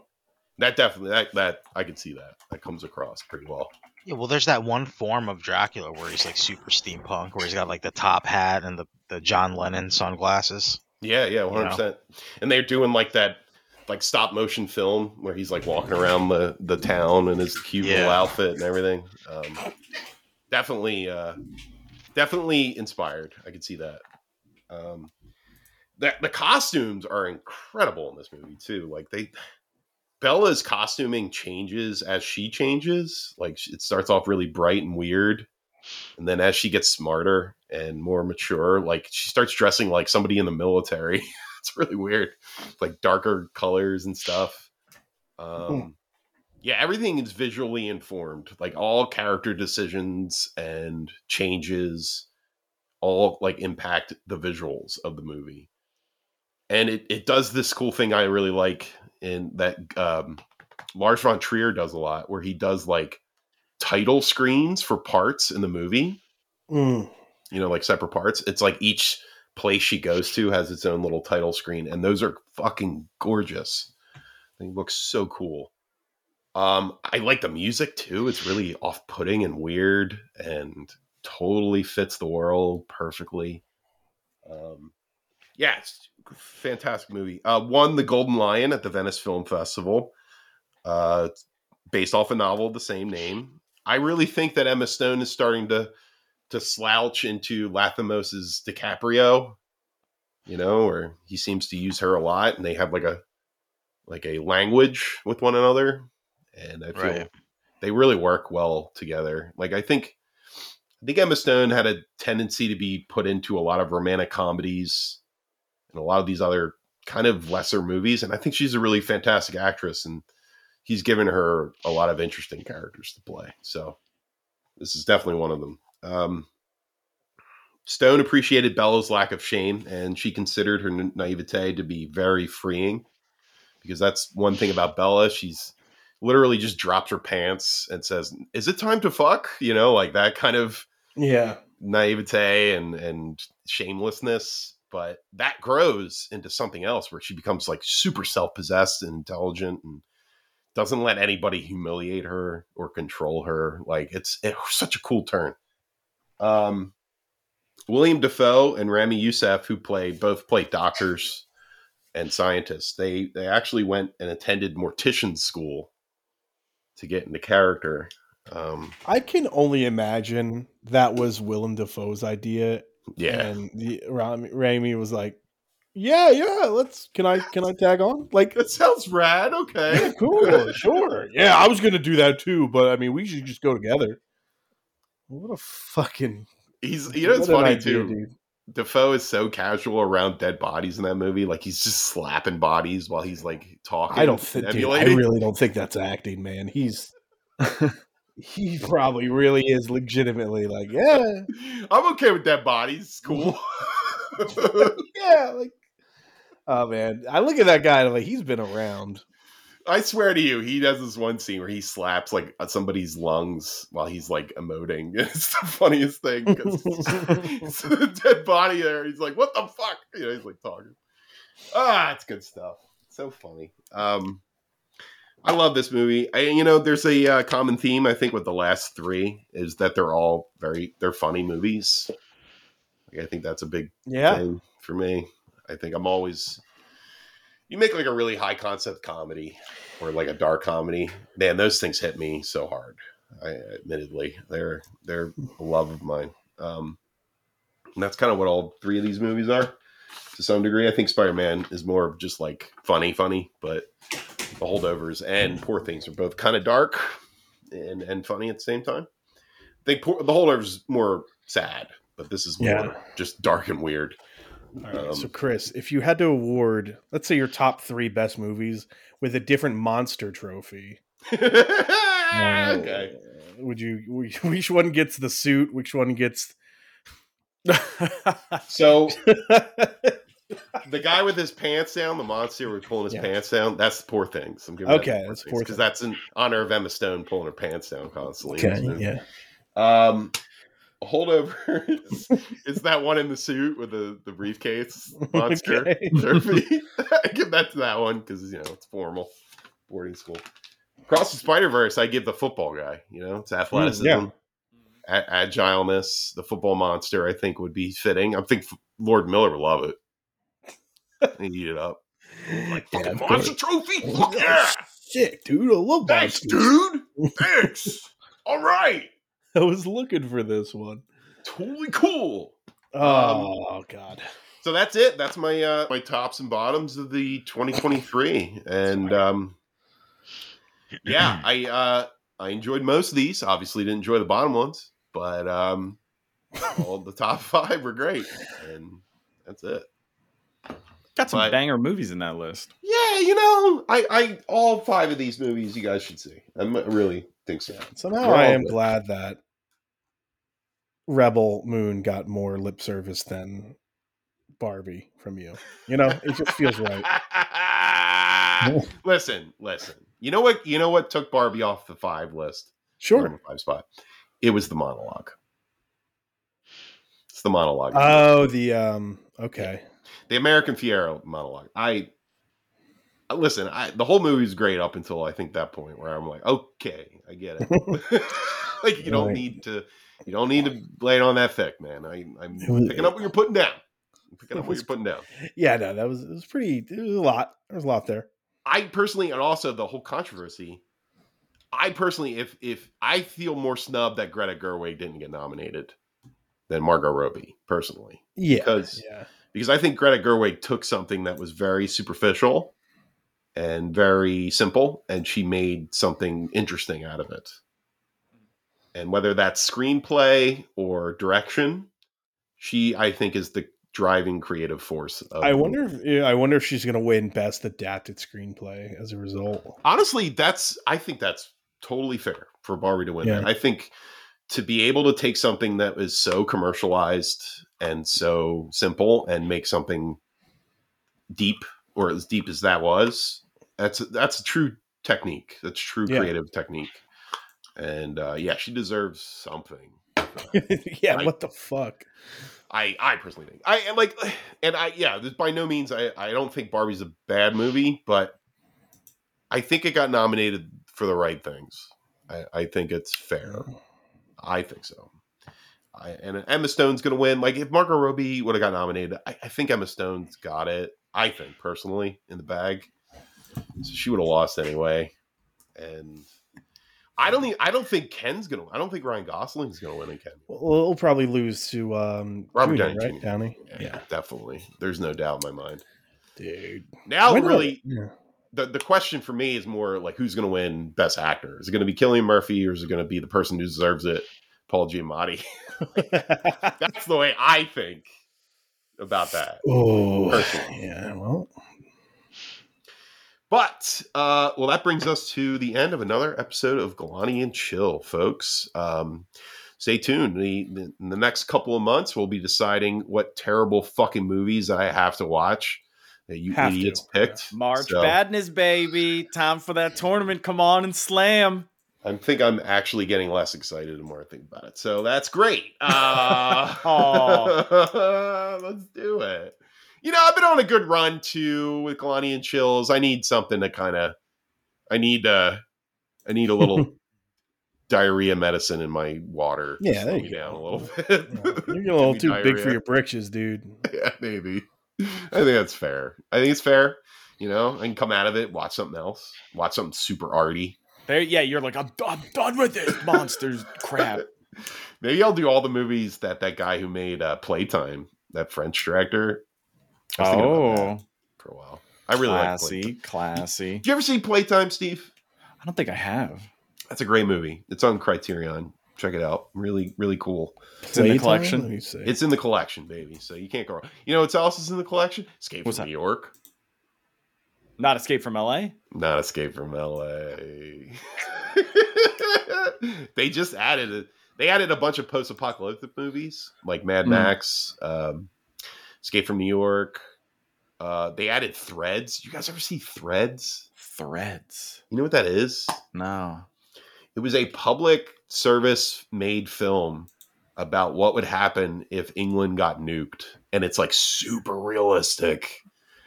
That definitely, that that I can see that that comes across pretty well. Yeah, well, there's that one form of Dracula where he's like super steampunk, where he's got like the top hat and the, the John Lennon sunglasses. Yeah, yeah, one hundred percent. And they're doing like that, like stop motion film where he's like walking around the the town in his cute little outfit and everything. Um, definitely, uh, definitely inspired. I could see that. Um, the the costumes are incredible in this movie too. Like they, Bella's costuming changes as she changes. Like it starts off really bright and weird, and then as she gets smarter and more mature, like she starts dressing like somebody in the military. it's really weird, like darker colors and stuff. Um, yeah, everything is visually informed. Like all character decisions and changes, all like impact the visuals of the movie. And it, it does this cool thing I really like in that um, Lars von Trier does a lot, where he does like title screens for parts in the movie Mm. you know, like separate parts. It's like each place she goes to has its own little title screen, and those are fucking gorgeous. They look so cool. Um, I like the music too. It's really off-putting and weird, and totally fits the world perfectly. Um, yeah, it's fantastic movie. Uh, won the Golden Lion at the Venice Film Festival. Uh, based off a novel of the same name. I really think that Emma Stone is starting to to slouch into Lanthimos's DiCaprio, you know, or he seems to use her a lot, and they have like a like a language with one another, and I feel Right. they really work well together. Like I think I think Emma Stone had a tendency to be put into a lot of romantic comedies and a lot of these other kind of lesser movies, and I think she's a really fantastic actress, and he's given her a lot of interesting characters to play. So this is definitely one of them. Um, Stone appreciated Bella's lack of shame, and she considered her na- naivete to be very freeing. Because that's one thing about Bella; she's literally just drops her pants and says, "Is it time to fuck?" You know, like that kind of Yeah. naivete and and shamelessness. But that grows into something else where she becomes like super self possessed and intelligent and doesn't let anybody humiliate her or control her. Like it's, it's such a cool turn. Um, Willem Dafoe and Ramy Youssef, who play both play doctors and scientists, they they actually went and attended mortician school to get into character. Um, I can only imagine that was Willem Dafoe's idea. yeah, And the was like, Yeah, yeah, let's can I can I tag on? Like that sounds rad. Okay, yeah, cool, sure. Yeah, I was gonna do that too, but I mean we should just go together. What a fucking He's you know it's funny idea, too. dude. Dafoe is so casual around dead bodies in that movie. Like he's just slapping bodies while he's like talking. I don't think dude, I really don't think that's acting, man. He's he probably really is legitimately like, yeah, I'm okay with dead bodies. Cool. yeah, like oh man. I look at that guy and I'm like, he's been around. I swear to you, he does this one scene where he slaps like somebody's lungs while he's like emoting. It's the funniest thing because it's a dead body there. He's like, "What the fuck?" You know, he's like talking. Ah, it's good stuff. so funny. Um, I love this movie. I, you know, there's a uh, common theme I think with the last three is that they're all very they're funny movies. Like, I think that's a big Yeah. thing for me. I think I'm always you make like a really high concept comedy or like a dark comedy. Man, those things hit me so hard. I admittedly they're they're a love of mine. Um, and that's kind of what all three of these movies are to some degree. I think Spider Man is more of just like funny, funny, but the holdovers and Poor Things are both kind of dark and and funny at the same time. I think poor, the holdovers more sad, but this is more Yeah. just dark and weird. All right, Um, so Chris, if you had to award, let's say your top three best movies with a different monster trophy, okay. would you which which one gets the suit? Which one gets? So the guy with his pants down, the monster who's pulling his Yeah. pants down, that's the Poor Things. I'm giving Okay, that's Poor because that's in honor of Emma Stone pulling her pants down constantly. okay, yeah. Um, holdover is, is that one in the suit with the the briefcase monster Okay. trophy. I give that to that one because you know it's formal boarding school. Across the Spider Verse, I give the football guy. You know, it's mm, athleticism, yeah. a- agileness. The football monster, I think, would be fitting. I think Lord Miller would love it. He'd eat it up. Like Yeah, fucking monster trophy. Oh, Fuck yeah! Sick, dude. I love Thanks, monsters. dude. Thanks. All right. I was looking for this one. Totally cool. Oh God. So that's it. That's my uh my tops and bottoms of the 2023. And um yeah, I uh I enjoyed most of these. Obviously didn't enjoy the bottom ones, but um all the top 5 were great. And that's it. Got some But- banger movies in that list. Yeah, you know, I I all 5 of these movies you guys should see. I really think so. Somehow I am good. glad that Rebel Moon got more lip service than Barbie from you. You know, it just feels right. listen, listen. You know what? You know what took Barbie off the 5 list? Sure. five spot. It was the monologue. It's the monologue. Oh, the um. Okay. the America Ferrera monologue. I I- listen. I the whole movie is great up until I think that point where I'm like, okay, I get it. like you don't need to. You don't need to lay it on that thick, man. I, I'm was- picking up what you're putting down. I'm picking up what you're putting down. Yeah, no, that was it was pretty. It was a lot. There was a lot there. I personally, and also the whole controversy. I personally, if if I feel more snubbed that Greta Gerwig didn't get nominated than Margot Robbie, personally. Yeah. Because- yeah. because I think Greta Gerwig took something that was very superficial and very simple, and she made something interesting out of it. And whether that's screenplay or direction, she I think is the driving creative force. Of I wonder. If, I wonder if she's gonna win Best Adapted Screenplay as a result. honestly, that's I think that's totally fair for Barbie to win Yeah. that. I think to be able to take something that was so commercialized and so simple and make something deep or as deep as that was, that's that's a true technique. That's true Yeah. creative technique. And uh, yeah, she deserves something. yeah. Right. What the fuck? I I personally think I and like and I yeah, this by no means I I don't think Barbie's a bad movie, but I think it got nominated for the right things. I, I think it's fair. I think so. I, and Emma Stone's gonna win. Like if Margot Robbie would have got nominated, I, I think Emma Stone's got it. I think personally in the bag, so she would have lost anyway. And I don't think I don't think Ken's gonna. I don't think Ryan Gosling's gonna win again. Ken. Well, we'll probably lose to um Robert Junior, Downey right? Jr. Downey. Yeah, Yeah, definitely. There's no doubt in my mind. dude. Now, When really, yeah. the, the question for me is more like who's going to win Best Actor? Is it going to be Cillian Murphy or is it going to be the person who deserves it, Paul Giamatti? That's the way I think about that. oh, Personally. yeah. Well, But uh, well, that brings us to the end of another episode of Galanti and Chill, folks. Um, stay tuned. The, the, in the next couple of months, we'll be deciding what terrible fucking movies I have to watch that you Have to. idiots picked. March So- Madness, baby. Time for that tournament. Come on and slam. I think I'm actually getting less excited the more I think about it. So that's great. Uh, let's do it. You know, I've been on a good run too with Galanti and Chills. I need something to kind of, I need, uh, I need a little diarrhea medicine in my water. Yeah, slow there me you down go. a little bit. you're a little me too big for your britches, dude. yeah, maybe. I think that's fair. I think it's fair. You know, I can come out of it, watch something else, watch something super arty. There, yeah, you're like, I'm, I'm done with this monsters crap. Maybe I'll do all the movies that that guy who made uh, Playtime, that French director. Oh, for a while. I really like classy, Playtime. classy. Did you ever see Playtime, Steve? I don't think I have. That's a great movie. It's on Criterion. Check it out. Really, really cool. It's in the collection? Let me see. It's in the collection, baby. So you can't go wrong. You know what else is in the collection? Escape What's from that? New York. Not Escape from LA. Not Escape from LA. they just added it. They added a bunch of post-apocalyptic movies like Mad Mm. Max, um, Escape from New York. Uh, they added Threads. You guys ever see Threads? Threads. You know what that is? No. It was a public service made film about what would happen if England got nuked, and it's like super realistic.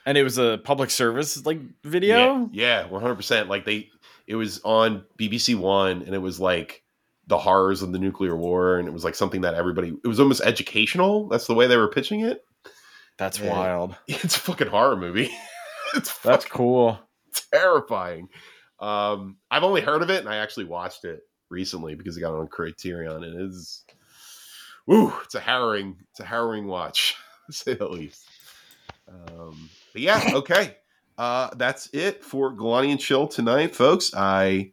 And it was a public service like video. Yeah, one hundred percent. Like they, it was on BBC One, and it was like the horrors of the nuclear war, and it was like something that everybody. It was almost educational. That's the way they were pitching it. That's wild. It's a fucking horror movie. it's That's cool. terrifying. Um, I've only heard of it, and I actually watched it recently because it got on Criterion, and it is, woo, it's a harrowing, it's a harrowing watch, to say the least. Um, but yeah, okay, uh, that's it for Galanti and Chill tonight, folks. I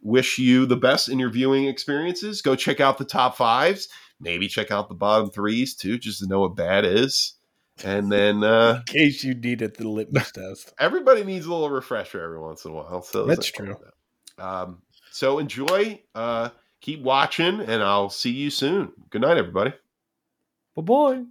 wish you the best in your viewing experiences. Go check out the top fives, maybe check out the bottom threes too, just to know what bad is, and then. uh in case you needed the litmus test. everybody needs a little refresher every once in a while. So That's true. that. Um, so enjoy, uh, keep watching, and I'll see you soon. Good night, everybody. Bye bye.